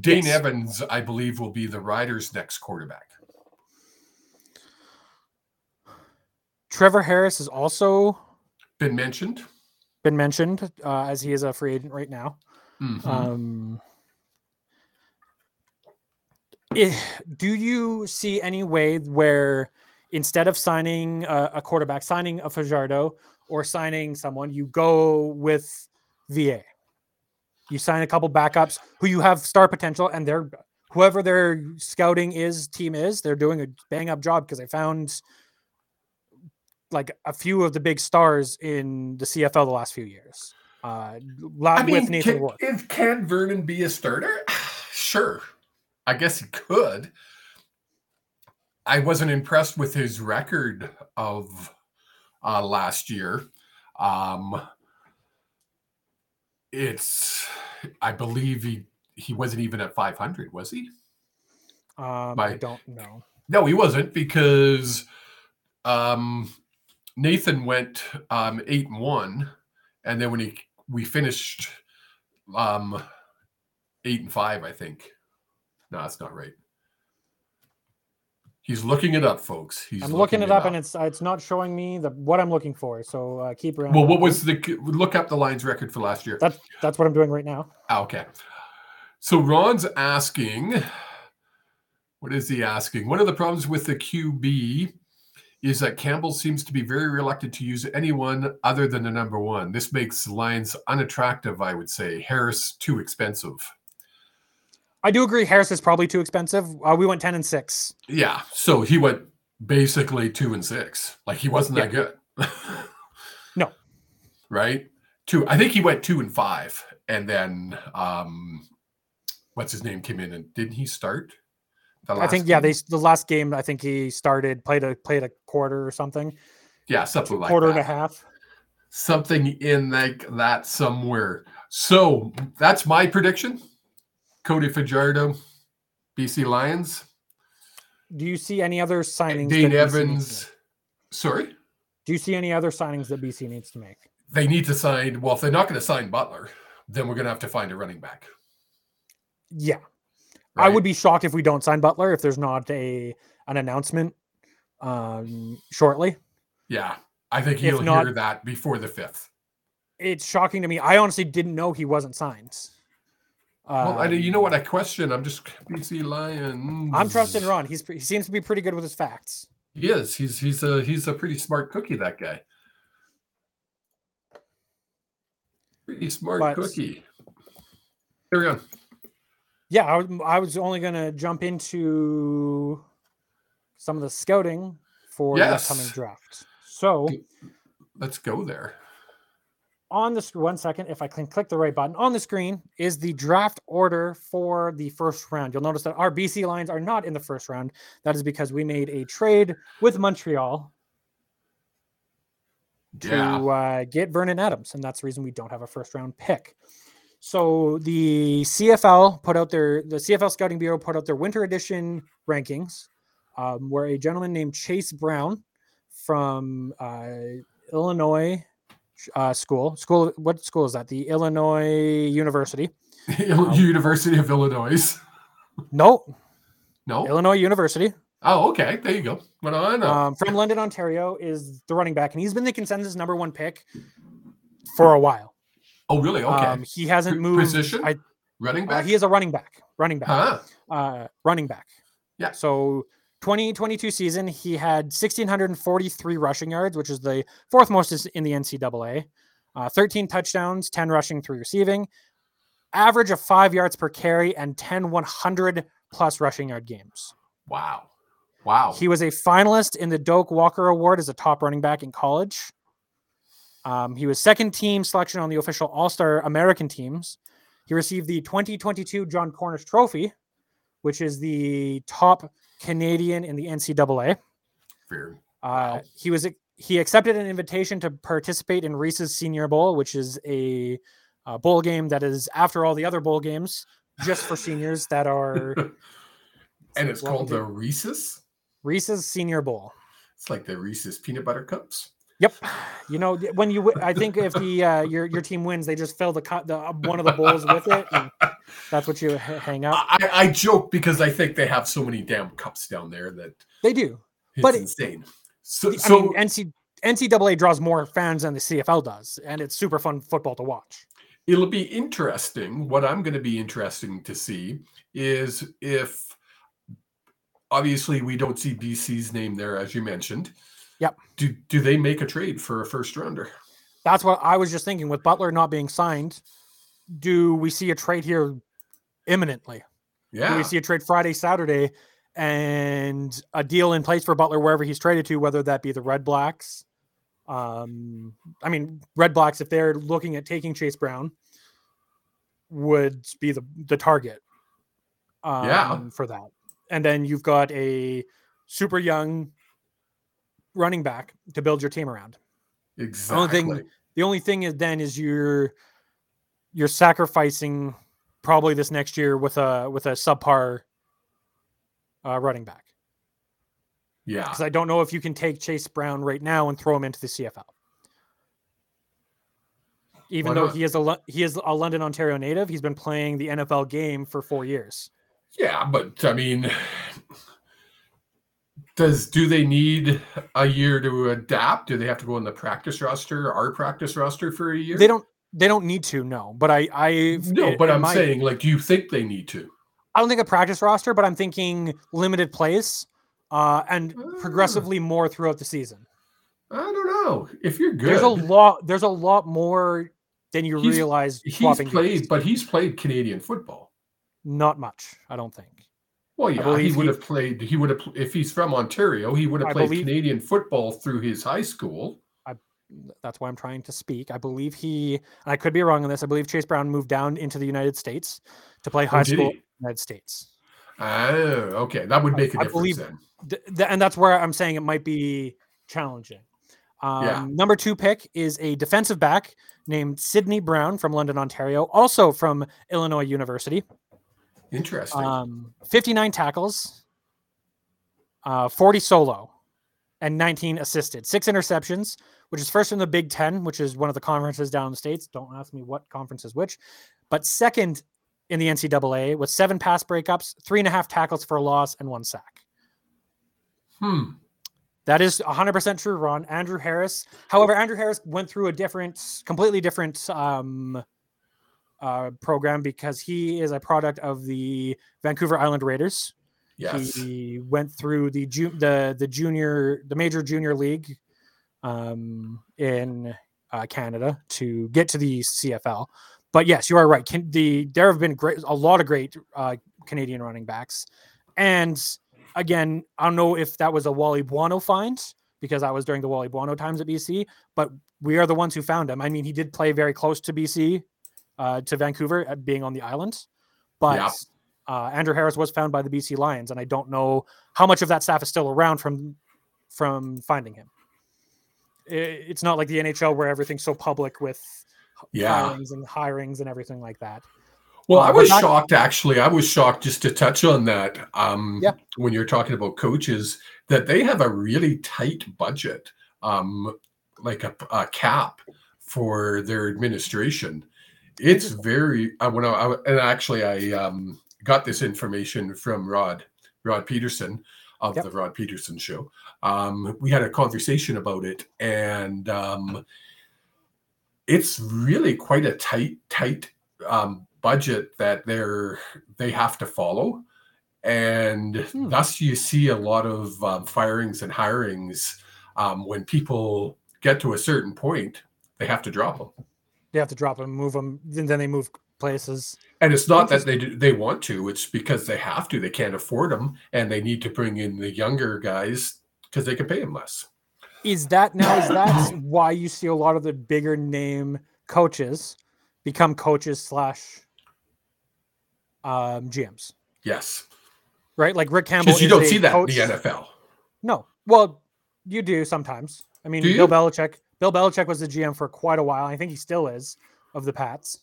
Dane yes. Evans, I believe, will be the Riders' next quarterback. Trevor Harris has also been mentioned. Been mentioned uh, as he is a free agent right now. Mm-hmm. Um, do you see any way where instead of signing a, a, quarterback, signing a Fajardo or signing someone, you go with VA? You sign a couple backups who you have star potential, and they're whoever their scouting is team is, they're doing a bang up job because they found like a few of the big stars in the CFL the last few years. Uh, I mean, with Nathan can, If can Vernon be a starter? *sighs* sure, I guess he could. I wasn't impressed with his record of uh, last year. Um, it's, I believe he he wasn't even at 500, was he? Um, By, I don't know. No, he wasn't because um, Nathan went um, eight and one, and then when he we finished um, eight and five, I think. No, that's not right. He's looking it up, folks. He's I'm looking, looking it, up, up, and it's it's not showing me the what I'm looking for. So uh, keep around. Well, what was the look up the Lions record for last year? That's that's what I'm doing right now. Ah, okay. So Ron's asking, what is he asking? One of the problems with the QB is that Campbell seems to be very reluctant to use anyone other than the number one. This makes Lions unattractive, I would say. Harris too expensive. I do agree. Harris is probably too expensive. Uh, we went ten and six. Yeah, so he went basically two and six. Like he wasn't yeah. that good. *laughs* no. Right. Two. I think he went two and five, and then um, what's his name came in and didn't he start? I think game? yeah, they the last game I think he started played a played a quarter or something. Yeah, something like quarter that. and a half. Something in like that somewhere. So that's my prediction. Cody Fajardo, BC Lions. Do you see any other signings? Dane Evans. Sorry. Do you see any other signings that BC needs to make? They need to sign. Well, if they're not going to sign Butler, then we're going to have to find a running back. Yeah, Right? I would be shocked if we don't sign Butler if there's not a an announcement um, shortly. Yeah, I think he'll not, hear that before the fifth. It's shocking to me. I honestly didn't know he wasn't signed. Well, I, you know what? I um, question. I'm just BC Lions. I'm trusting Ron. He's he seems to be pretty good with his facts. He is. He's he's a he's a pretty smart cookie. That guy. Pretty smart but, cookie. we go. yeah, I, I was only going to jump into some of the scouting for yes. the upcoming draft. So let's go there. On the one second, if I can click the right button on the screen, is the draft order for the first round. You'll notice that our BC Lions are not in the first round. That is because we made a trade with Montreal to uh, get Vernon Adams, and that's the reason we don't have a first round pick. So the CFL put out their the CFL Scouting Bureau put out their winter edition rankings, um, where a gentleman named Chase Brown from uh, Illinois uh, school school what school is that? The Illinois University. *laughs* Um, University of Illinois. *laughs* no. No. Illinois University. Oh, okay. There you go. What I know. Um, from London, Ontario, is the running back, and he's been the consensus number one pick for a while. Oh, really? Okay. Um, he hasn't moved. Position? I, running uh, back? Uh, he is a running back. Running back. Huh. Uh, running back. Yeah. So 2022 season, he had 1,643 rushing yards, which is the fourth most in the NCAA. Uh, 13 touchdowns, 10 rushing, 3 receiving. Average of 5 yards per carry and 10 100 plus rushing yard games. Wow. Wow. He was a finalist in the Doak Walker Award as a top running back in college. Um, he was second team selection on the official All Star American teams. He received the 2022 Jon Cornish Trophy, which is the top Canadian in the NCAA. Fair. Uh, he was he accepted an invitation to participate in Reese's Senior Bowl, which is a, a bowl game that is after all the other bowl games, just for seniors that are *laughs* And it's called the Reese's? Reese's Senior Bowl. It's like the Reese's peanut butter cups. Yep. You know, when you, I think if the uh, your your team wins, they just fill the the uh, one of the bowls with it. that's what you hang out. I, I joke because I think they have so many damn cups down there that they do. It's but insane. So, I so mean, NC, NCAA draws more fans than the CFL does, and it's super fun football to watch. It'll be interesting. What I'm going to be interesting to see is if obviously we don't see BC's name there, as you mentioned. Yep. Do do they make a trade for a first rounder? That's what I was just thinking. With Butler not being signed, do we see a trade here imminently? Yeah. Do we see a trade Friday, Saturday, and a deal in place for Butler wherever he's traded to, whether that be the Red Blacks? Um, I mean, Red Blacks, if they're looking at taking Chase Brown, would be the the target. Um, yeah. For that, and then you've got a super young running back to build your team around. Exactly. The only thing, the only thing is then is you're you're sacrificing probably this next year with a with a subpar uh, running back. Yeah. Because I don't know if you can take Chase Brown right now and throw him into the CFL. Even Why though not? he is a he is a London, Ontario native, he's been playing the NFL game for four years. Yeah, but I mean, does do they need a year to adapt? Do they have to go on the practice roster, our practice roster for a year? They don't they don't need to no, but I I No, but I'm my- saying, like, do you think they need to? I don't think a practice roster, but I'm thinking limited plays uh, and Ah. progressively more throughout the season. I don't know. If you're good, There's a lot. There's a lot more than you He's- realize. he's played, games. but he's played Canadian football. not much. I don't think. Well, yeah, he would have played. He would have if he's from Ontario, he would have I played believe- Canadian football through his high school. That's why I'm trying to speak. I believe he. I could be wrong on this. I believe Chase Brown moved down into the United States to play high Oh, school in the United States. Oh, okay, that would make a I difference believe- then. Th- th- and that's where I'm saying it might be challenging. Um, Yeah. Number two pick is a defensive back named Sydney Brown from London, Ontario, also from Illinois University. Interesting. Um, 59 tackles, uh, 40 solo, and 19 assisted. Six interceptions, which is first in the Big Ten, which is one of the conferences down in the States. Don't ask me what conference is which, but second in the NCAA with seven pass breakups, three and a half tackles for a loss, and one sack. hmm. That is 100% true, Ron. Andrew Harris. However, Andrew Harris went through a different, completely different um, uh, program because he is a product of the Vancouver Island Raiders. Yes. He went through the ju- the the junior, the major junior league um, in uh, Canada to get to the CFL. But yes, you are right. Can, the there have been great, a lot of great uh, Canadian running backs, and again, I don't know if that was a Wally Buono find because that was during the Wally Buono times at BC, but we are the ones who found him. I mean, he did play very close to BC, uh, to Vancouver, at being on the island, but Yeah. uh, Andrew Harris was found by the BC Lions, and I don't know how much of that staff is still around from from finding him. I- It's not like the NHL where everything's so public with Yeah. firings and hirings and everything like that. Well, Uh, I was that- shocked actually. I was shocked just to touch on that. Um, Yeah. When you're talking about coaches, that they have a really tight budget, um, like a, a cap for their administration. It's very. I when I, I and actually I um, got this information from Rod Rod Pedersen of Yep. the Rod Pedersen Show. Um, we had a conversation about it, and um, it's really quite a tight tight um, budget that they're they have to follow, and Hmm. thus you see a lot of um, firings and hirings um, when people get to a certain point, they have to drop them. They have to drop them, move them, and then they move places. And it's not that they do, they want to; it's because they have to. They can't afford them, and they need to bring in the younger guys because they can pay them less. Is that now? Is that *coughs* why you see a lot of the bigger name coaches become coaches slash um, GMs? Yes, Right, like Rick Campbell. because you don't see that coach- in the NFL. No, well, you do sometimes. I mean, Do Bill? Belichick. Bill Belichick was the GM for quite a while. I think he still is of the Pats.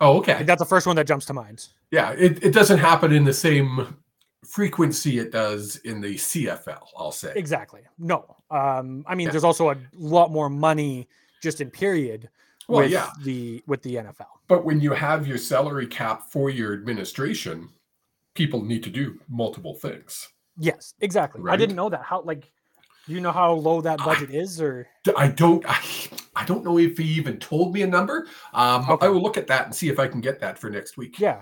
Oh, okay. that's the first one that jumps to mind. Yeah, it, it doesn't happen in the same frequency it does in the CFL, I'll say. Exactly. No. Um, I mean, yeah. there's also a lot more money just in period well, with yeah. the with the NFL. But when you have your salary cap for your administration, people need to do multiple things. Yes, exactly. Right? I didn't know that. How like do you know how low that budget I, is or I don't I, I don't know if he even told me a number. Um okay. I will look at that and see if I can get that for next week. Yeah.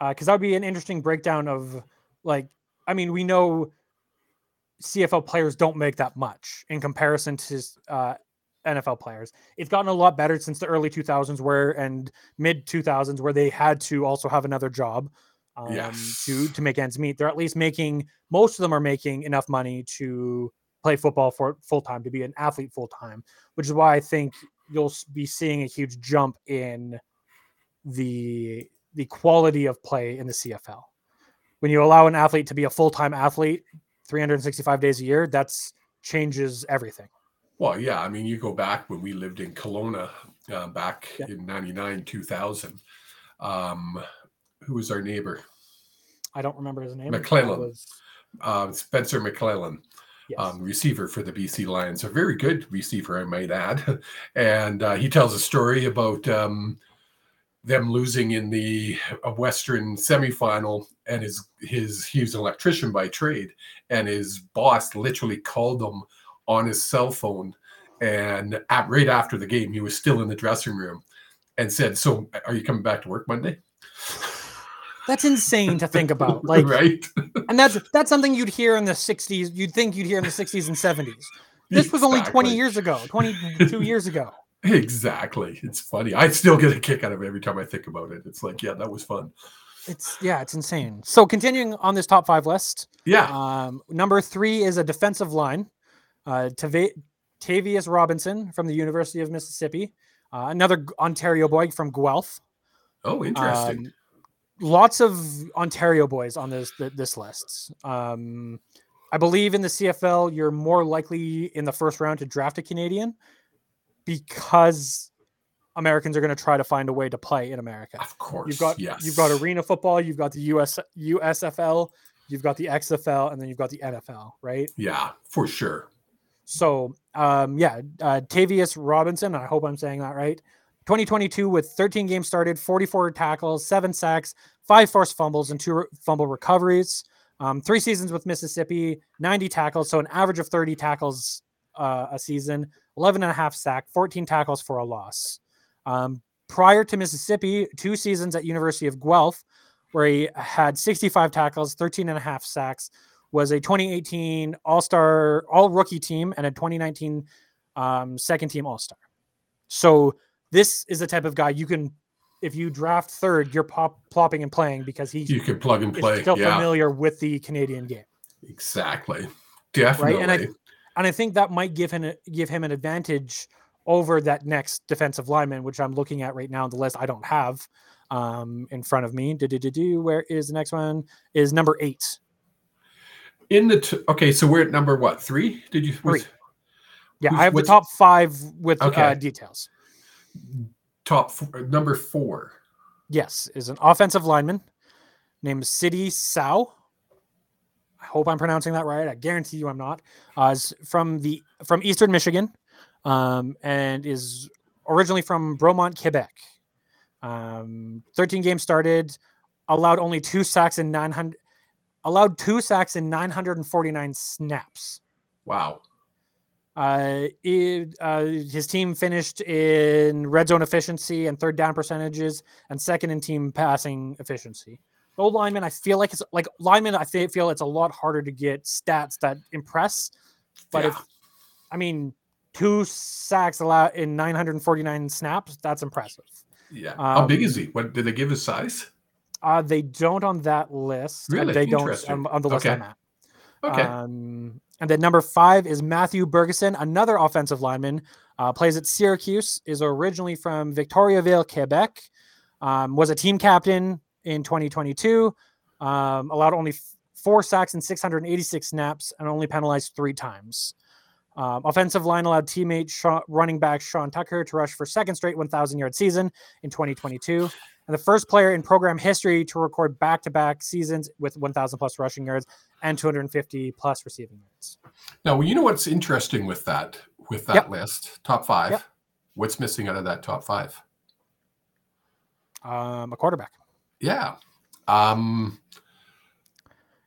Uh, cuz that would be an interesting breakdown of like I mean, we know CFL players don't make that much in comparison to uh, NFL players. It's gotten a lot better since the early 2000s where and mid 2000s where they had to also have another job um, yes. to to make ends meet. They're at least making most of them are making enough money to play football for full time to be an athlete full time, which is why I think you'll be seeing a huge jump in the the quality of play in the CFL. When you allow an athlete to be a full time athlete 365 days a year, that's changes everything. Well, yeah. I mean, you go back when we lived in Kelowna uh, back yeah. in 99, 2000. Um, who was our neighbor? I don't remember his name. McClellan. Was... Uh, Spencer McClellan. Yes. Um, receiver for the BC Lions, a very good receiver, I might add. *laughs* and uh, he tells a story about um, them losing in the Western semifinal, and his his he was an electrician by trade, and his boss literally called him on his cell phone, and at, right after the game, he was still in the dressing room, and said, "So, are you coming back to work Monday?" *laughs* That's insane to think about. *laughs* Like, right? and that's that's something you'd hear in the '60s. You'd think you'd hear in the '60s and '70s. This was only 20 years ago, 22 years ago. *laughs* Exactly. It's funny. I still get a kick out of it every time I think about it. It's like, yeah, that was fun. It's yeah, it's insane. So continuing on this top five list. Yeah. Um, number three is a defensive line. Uh, Tavius Robinson from the University of Mississippi. Uh, another Ontario boy from Guelph. Oh, interesting. Um, lots of Ontario boys on this this list. Um, I believe in the CFL, you're more likely in the first round to draft a Canadian because Americans are going to try to find a way to play in America. Of course, you've got yes. you've got arena football, you've got the US USFL, you've got the XFL, and then you've got the NFL, right? Yeah, for sure. So, um, yeah, uh, Tavius Robinson, I hope I'm saying that right. 2022 with 13 games started, 44 tackles, seven sacks, five forced fumbles, and two fumble recoveries. Um, three seasons with Mississippi, 90 tackles, so an average of 30 tackles uh, a season, 11 and a half sack, 14 tackles for a loss. Um, prior to Mississippi, two seasons at University of Guelph, where he had 65 tackles, 13 and a half sacks, was a 2018 All Star, All Rookie team, and a 2019 um, second team All Star. So this is the type of guy you can if you draft third, you're pop plopping and playing because he you can plug and play. Still yeah. familiar with the Canadian game. Exactly. Definitely. Right? And I and I think that might give him a, give him an advantage over that next defensive lineman, which I'm looking at right now on the list. I don't have um, in front of me. Do, do, do, do. Where is the next one? Is number eight. In the t- okay, so we're at number what three? Did you three? Yeah, I have the top five with uh, okay. uh, details top four, number four. Yes, is an offensive lineman named Sidy Sow. I hope I'm pronouncing that right. I guarantee you I'm not. Uh, is from the from Eastern Michigan, um, and is originally from Bromont, Quebec. Um, 13 games started, allowed only two sacks in 900, allowed two sacks in 949 snaps. Wow. Uh, it, uh, his team finished in red zone efficiency and third down percentages, and second in team passing efficiency. Old lineman, I feel like it's like lineman. I feel it's a lot harder to get stats that impress. But yeah. if I mean, two sacks allowed in 949 snaps, that's impressive. Yeah. Um, How big is um, he? What did they give his size? Uh, they don't on that list. Really? They don't on, on the list okay. I'm at. Okay. Um, and then number five is Matthew Bergeron, another offensive lineman, uh, plays at Syracuse, is originally from Victoriaville, Quebec, um, was a team captain in 2022, um, allowed only f- four sacks and 686 snaps, and only penalized three times. Um, offensive line allowed teammate Sean, running back Sean Tucker to rush for second straight 1,000 yard season in 2022, and the first player in program history to record back to back seasons with 1,000 plus rushing yards and 250 plus receiving yards. Now, you know what's interesting with that with that yep. list, top five. Yep. What's missing out of that top five? Um, a quarterback. Yeah. Um,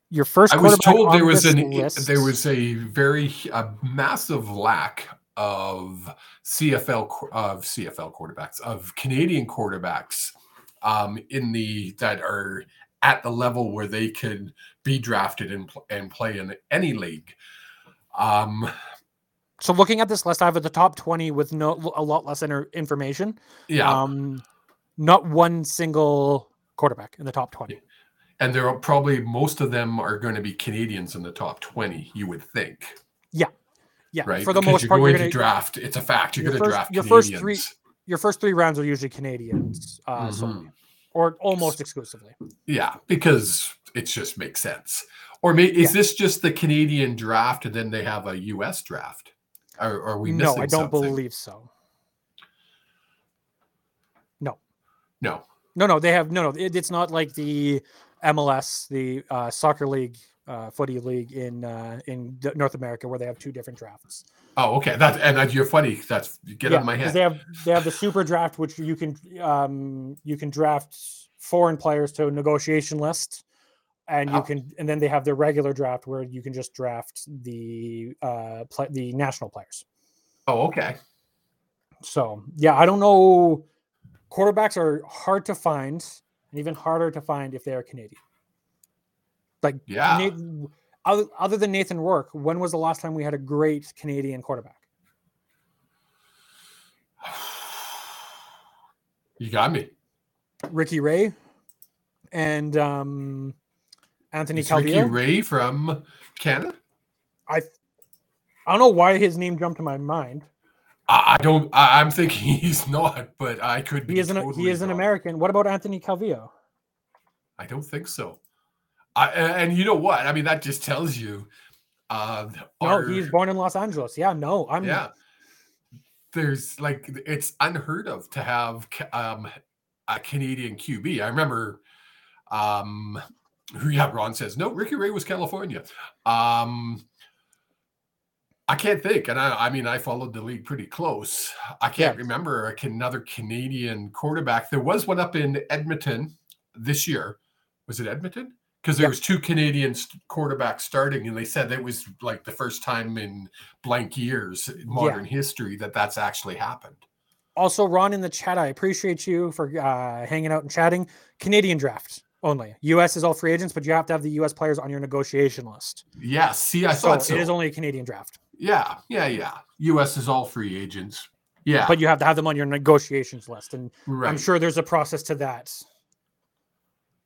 your first. I was told there was an list. there was a very a massive lack of CFL of CFL quarterbacks of Canadian quarterbacks um, in the that are at the level where they could be drafted and and play in any league. Um, so looking at this list, I have at the top twenty with no a lot less information. Yeah. Um, not one single quarterback in the top twenty and there are probably most of them are going to be Canadians in the top 20, you would think. Yeah. Yeah. Right. For the because most you're part, going you're gonna, to draft. It's a fact. You're going to draft your Canadians. first three your first three rounds are usually Canadians, uh, mm-hmm. or almost exclusively. Yeah, because it just makes sense. Or may, is yeah. this just the Canadian draft and then they have a US draft? Or, are we missing? Something? No, I don't something? believe so. No. No. No, no, they have no, no. It, it's not like the MLS, the uh, soccer league, uh, footy league in uh, in North America, where they have two different drafts. Oh, okay. That and you're funny. That's get yeah, in my head. They have they have the super draft, which you can um, you can draft foreign players to a negotiation list, and you oh. can and then they have their regular draft where you can just draft the uh, play, the national players. Oh, okay. So yeah, I don't know. Quarterbacks are hard to find and even harder to find if they are Canadian. Like, yeah. Other, other than Nathan Rourke, when was the last time we had a great Canadian quarterback? *sighs* You got me. Ricky Ray and um, Anthony Calvillo. Ricky Ray from Canada. I I don't know why his name jumped to my mind. I don't. I, am thinking *laughs* he's not, but I could be. He is an totally he is an American. What about Anthony Calvillo? I don't think so. I and you know what? I mean, that just tells you. Uh, no, our, he's born in Los Angeles. Yeah, no, I'm. Yeah. There's like it's unheard of to have um, a Canadian QB. I remember. Um, *laughs* yeah, Ron says no. Ricky Ray was California. Um, I can't think, and I, I mean, I followed the league pretty close. I can't yeah. remember another Canadian quarterback. There was one up in Edmonton this year. Was it Edmonton? Because there was two Canadian quarterbacks starting, and they said it was like the first time in blank years in modern yeah. history that that's actually happened. Also, Ron in the chat, I appreciate you for uh, hanging out and chatting. Canadian draft only. U.S. is all free agents, but you have to have the U.S. players on your negotiation list. Yeah, see, I so thought so. It is only a Canadian draft. Yeah, yeah, yeah. U.S. is all free agents. Yeah, but you have to have them on your negotiations list, and right. I'm sure there's a process to that.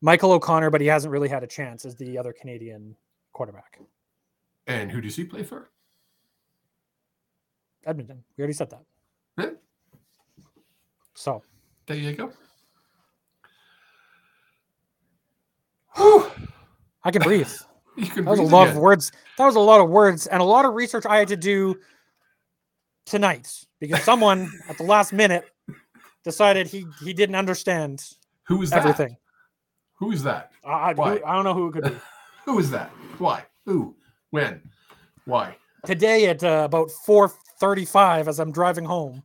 Michael O'Connor, but he hasn't really had a chance as the other Canadian quarterback. And who does he play for? Edmonton. We already said that. Yeah. So there you go. Whew. I can breathe. *laughs* can that was a lot again. of words. That was a lot of words and a lot of research I had to do tonight because someone at the last minute decided he he didn't understand who was everything. Who is that? I, Why? I don't know who it could be. *laughs* who is that? Why? Who? When? Why? Today at uh, about four thirty-five, as I'm driving home.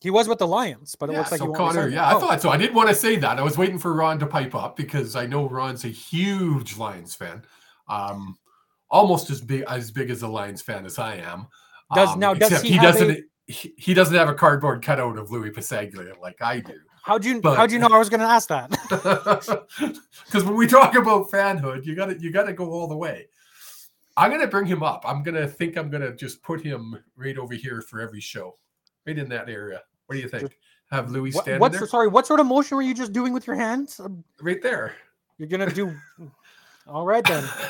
He was with the Lions, but it yeah, looks like so Connor. Yeah, oh. I thought so. I didn't want to say that. I was waiting for Ron to pipe up because I know Ron's a huge Lions fan, um, almost as big as big as a Lions fan as I am. Does um, now does he, he doesn't a... he, he, doesn't have a cardboard cutout of Lui Passaglia like I do. How'd you but... how'd you know I was going to ask that? *laughs* *laughs* Because when we talk about fanhood, you got to you got to go all the way. I'm gonna bring him up. I'm gonna think I'm gonna just put him right over here for every show, right in that area. What do you think? Have Lui stand what's, there? Sorry, what sort of motion were you just doing with your hands? Right there. You're gonna do. All right then. *laughs*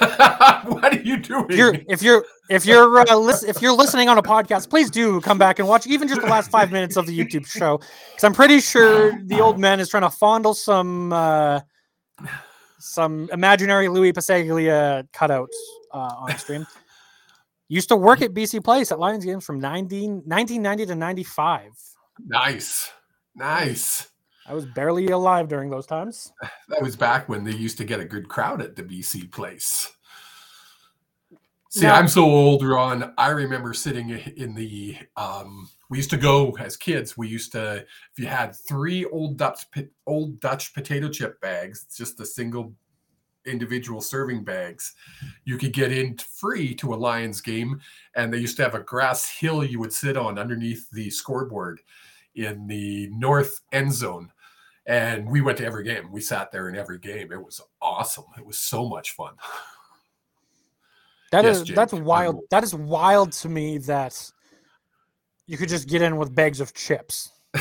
what are you doing? If you're if you're if you're uh, lis- if you're listening on a podcast, please do come back and watch even just the last five minutes of the YouTube show because I'm pretty sure the old man is trying to fondle some uh, some imaginary Lui Passaglia cutouts uh, on stream. Used to work at BC Place at Lions games from 19, 1990 to 95. Nice. Nice. I was barely alive during those times. *sighs* That was back when they used to get a good crowd at the BC place. See, Now- I'm so old, Ron. I remember sitting in the. Um, we used to go as kids. We used to, if you had three old Dutch old Dutch potato chip bags, just the single individual serving bags, you could get in free to a Lions game. And they used to have a grass hill you would sit on underneath the scoreboard in the north end zone. And we went to every game. We sat there in every game. It was awesome. It was so much fun. That Yes, is Jake, that's I'm wild. That is wild to me that you could just get in with bags of chips. *laughs*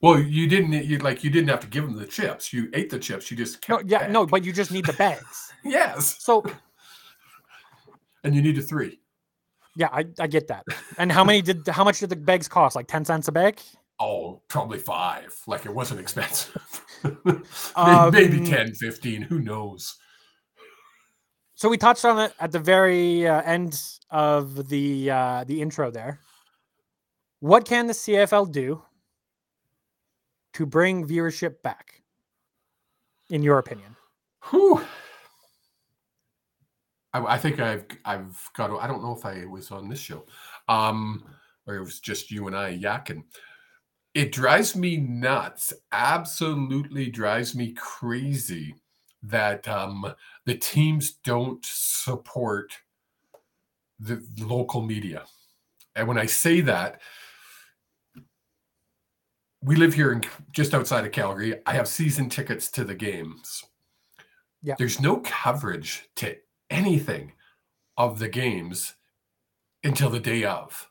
Well, you didn't you like you didn't have to give them the chips. You ate the chips. You just No, yeah, back. no, but you just need the bags. *laughs* yes, So and you need a three. yeah, I, I get that. And how many did how much did the bags cost? Like ten cents a bag? Oh, probably five. Like it wasn't expensive. *laughs* Um, Maybe 10, 15. Who knows? So we touched on it at the very uh, end of the uh, the intro there. What can the CFL do to bring viewership back? In your opinion, Whew. I, I think I've I've got. I don't know if I was on this show, um, or it was just you and I yakking. It drives me nuts. Absolutely drives me crazy that um, the teams don't support the local media. And when I say that, we live here in just outside of Calgary. I have season tickets to the games. Yeah. There's no coverage to anything of the games until the day of.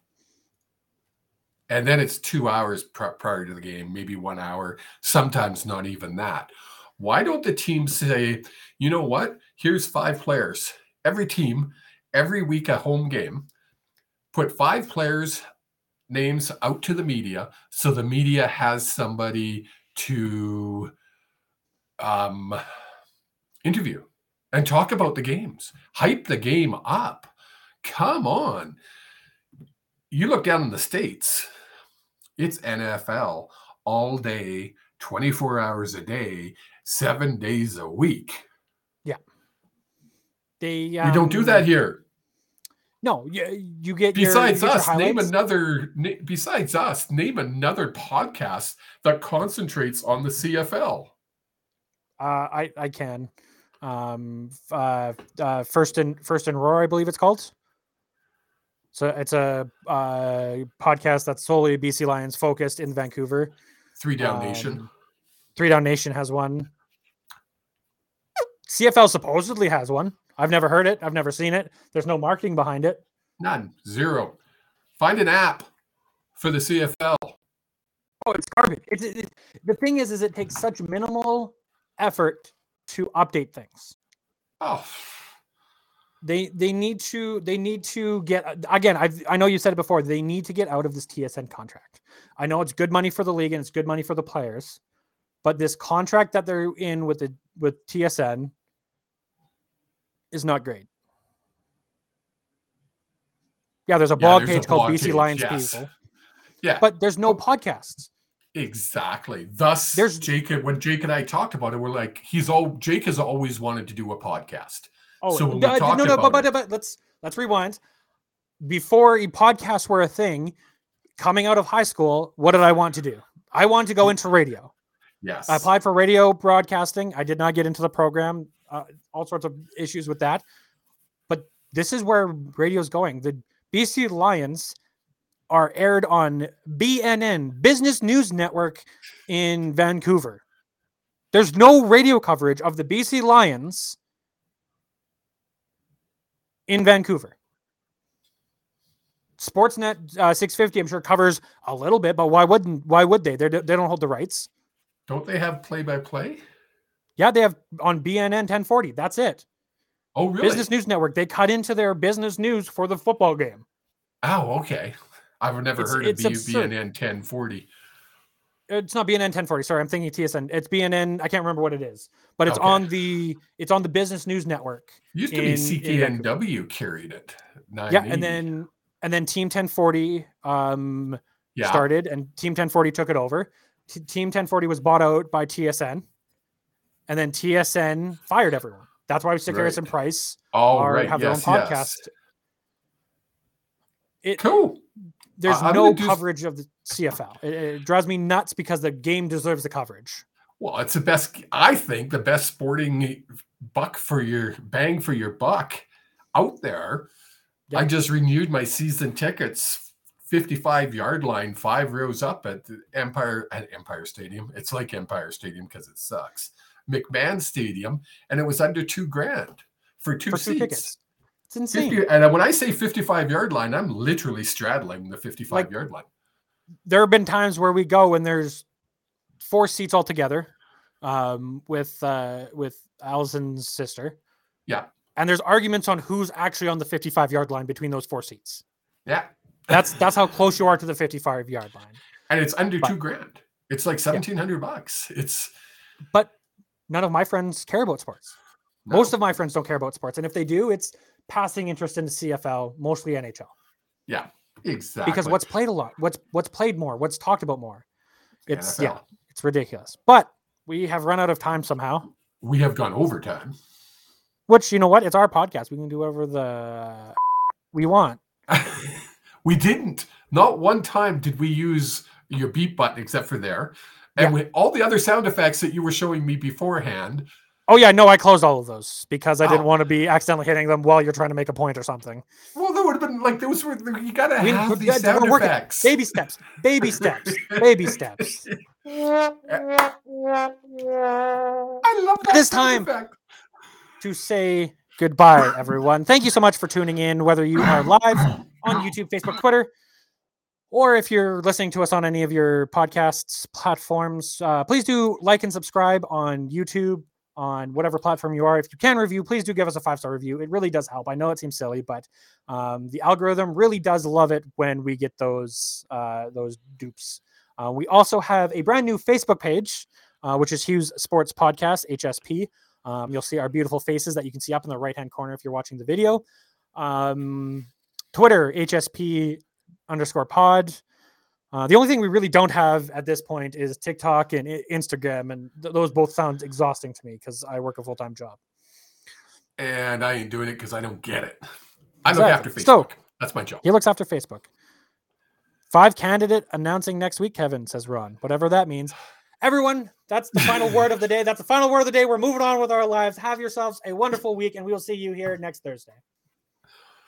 And then it's two hours pr- prior to the game, maybe one hour, sometimes not even that. Why don't the teams say, you know what? Here's five players. Every team, every week a home game, put five players' names out to the media so the media has somebody to um, interview and talk about the games, hype the game up. Come on. You look down in the States, it's NFL all day, 24 hours a day, seven days a week. Yeah. They we don't do that um, here. No, you, you get your- Besides you get your us, name another. na- Besides us, name another podcast that concentrates on the CFL. Uh, I I can. Um, uh, uh, first and first and roar, I believe it's called. So it's a uh, podcast that's solely BC Lions focused in Vancouver. Three Down Nation. Um, Three Down Nation has one. CFL supposedly has one. I've never heard it. I've never seen it. There's no marketing behind it. None. Zero. Find an app for the CFL. Oh, it's garbage. It's, it, the thing is, is it takes such minimal effort to update things. Oh, They they need to they need to get again. I I know you said it before. They need to get out of this TSN contract. I know it's good money for the league and it's good money for the players, but this contract that they're in with the with TSN is not great. Yeah, there's a Yeah, blog there's a page called blog BC page, Lions yes. People, yeah. but there's no podcasts. Exactly. Thus, There's- Jake. When Jake and I talked about it, we're like, he's all Jake has always wanted to do a podcast. Oh, So when d- d- no, no, but, but, but let's let's rewind. Before podcasts were a thing, coming out of high school, what did I want to do? I wanted to go into radio. Yes. I applied for radio broadcasting. I did not get into the program. Uh, all sorts of issues with that. But this is where radio's going. The BC Lions are aired on BNN, Business News Network in Vancouver. There's no radio coverage of the BC Lions in Vancouver. Sportsnet uh, 650, I'm sure covers a little bit, but why wouldn't? Why would they? They they don't hold the rights. Don't they have play by play? Yeah, they have on BNN 1040. That's it. Oh, really? Business News Network. They cut into their business news for the football game. Oh, okay. I've never It's- heard of it's B- absurd. BNN 1040. it's not BNN 1040. Sorry, I'm thinking TSN. It's BNN. I can't remember what it is, but it's Okay. on the it's on the Business News Network. Used to in- be in CKNW carried it. Yeah, and then and then Team 1040 um yeah, started, and Team 1040 took it over. T- Team 1040 was bought out by TSN, and then TSN fired everyone. That's why Stick Right. and Price oh are right, have yes, their own yes. podcast. It Cool. there's I'm no gonna s- coverage of the CFL. It, it drives me nuts because the game deserves the coverage. Well, it's the best. I think the best sporting buck for your bang for your buck out there. I just renewed my season tickets, 55 yard line, five rows up at the Empire at Empire Stadium. It's like Empire Stadium because it sucks. McMahon Stadium, and it was under two grand for two for seats. two tickets. It's insane. 50, and when I say 55 yard line, I'm literally straddling the 55 Like- yard line. there have been times where we go and there's four seats altogether um, with uh, with Allison's sister. Yeah. And there's arguments on who's actually on the 55 yard line between those four seats. Yeah. That's that's how close you are to the 55 yard line. And it's under But- two grand. It's like 1700 bucks. It's But none of my friends care about sports. no. Most of my friends don't care about sports, and if they do, it's passing interest into CFL, mostly NHL. Yeah. Exactly Because what's played a lot, what's what's played more, what's talked about more. It's yeah, it's ridiculous. But we have run out of time somehow. We have gone overtime. Which you know what? It's our podcast. We can do whatever the *laughs* we want. *laughs* we didn't. Not one time did we use your beep button except for there. And with all the other sound effects that you were showing me beforehand, Oh yeah, no, I closed all of those because I didn't Oh. want to be accidentally hitting them while you're trying to make a point or something. well, that would have been like those were you gotta We- have we- these yeah, sound effects. Baby steps, baby steps, *laughs* baby steps. I love that This time- effect. To say goodbye, everyone. Thank you so much for tuning in, whether you are live on YouTube, Facebook, Twitter, or if you're listening to us on any of your podcasts platforms. Uh, please do like and subscribe on YouTube, on whatever platform you are. If you can review, please do give us a five star review. It really does help. I know it seems silly, but um, the algorithm really does love it when we get those uh, those dupes. Uh, we also have a brand new Facebook page, uh, which is Hughes Sports Podcast (HSP). Um, you'll see our beautiful faces that you can see up in the right hand corner if you're watching the video. Um, Twitter HSP underscore pod. Uh, the only thing we really don't have at this point is TikTok and I- Instagram, and th- those both sound exhausting to me because I work a full time job. And I ain't doing it because I don't get it. I look after Facebook. So- That's my job. He looks after Facebook. Five candidate announcing next week, Kevin says Ron. Whatever that means. Everyone, that's the final word of the day. That's the final word of the day. We're moving on with our lives. Have yourselves a wonderful week, and we will see you here next Thursday.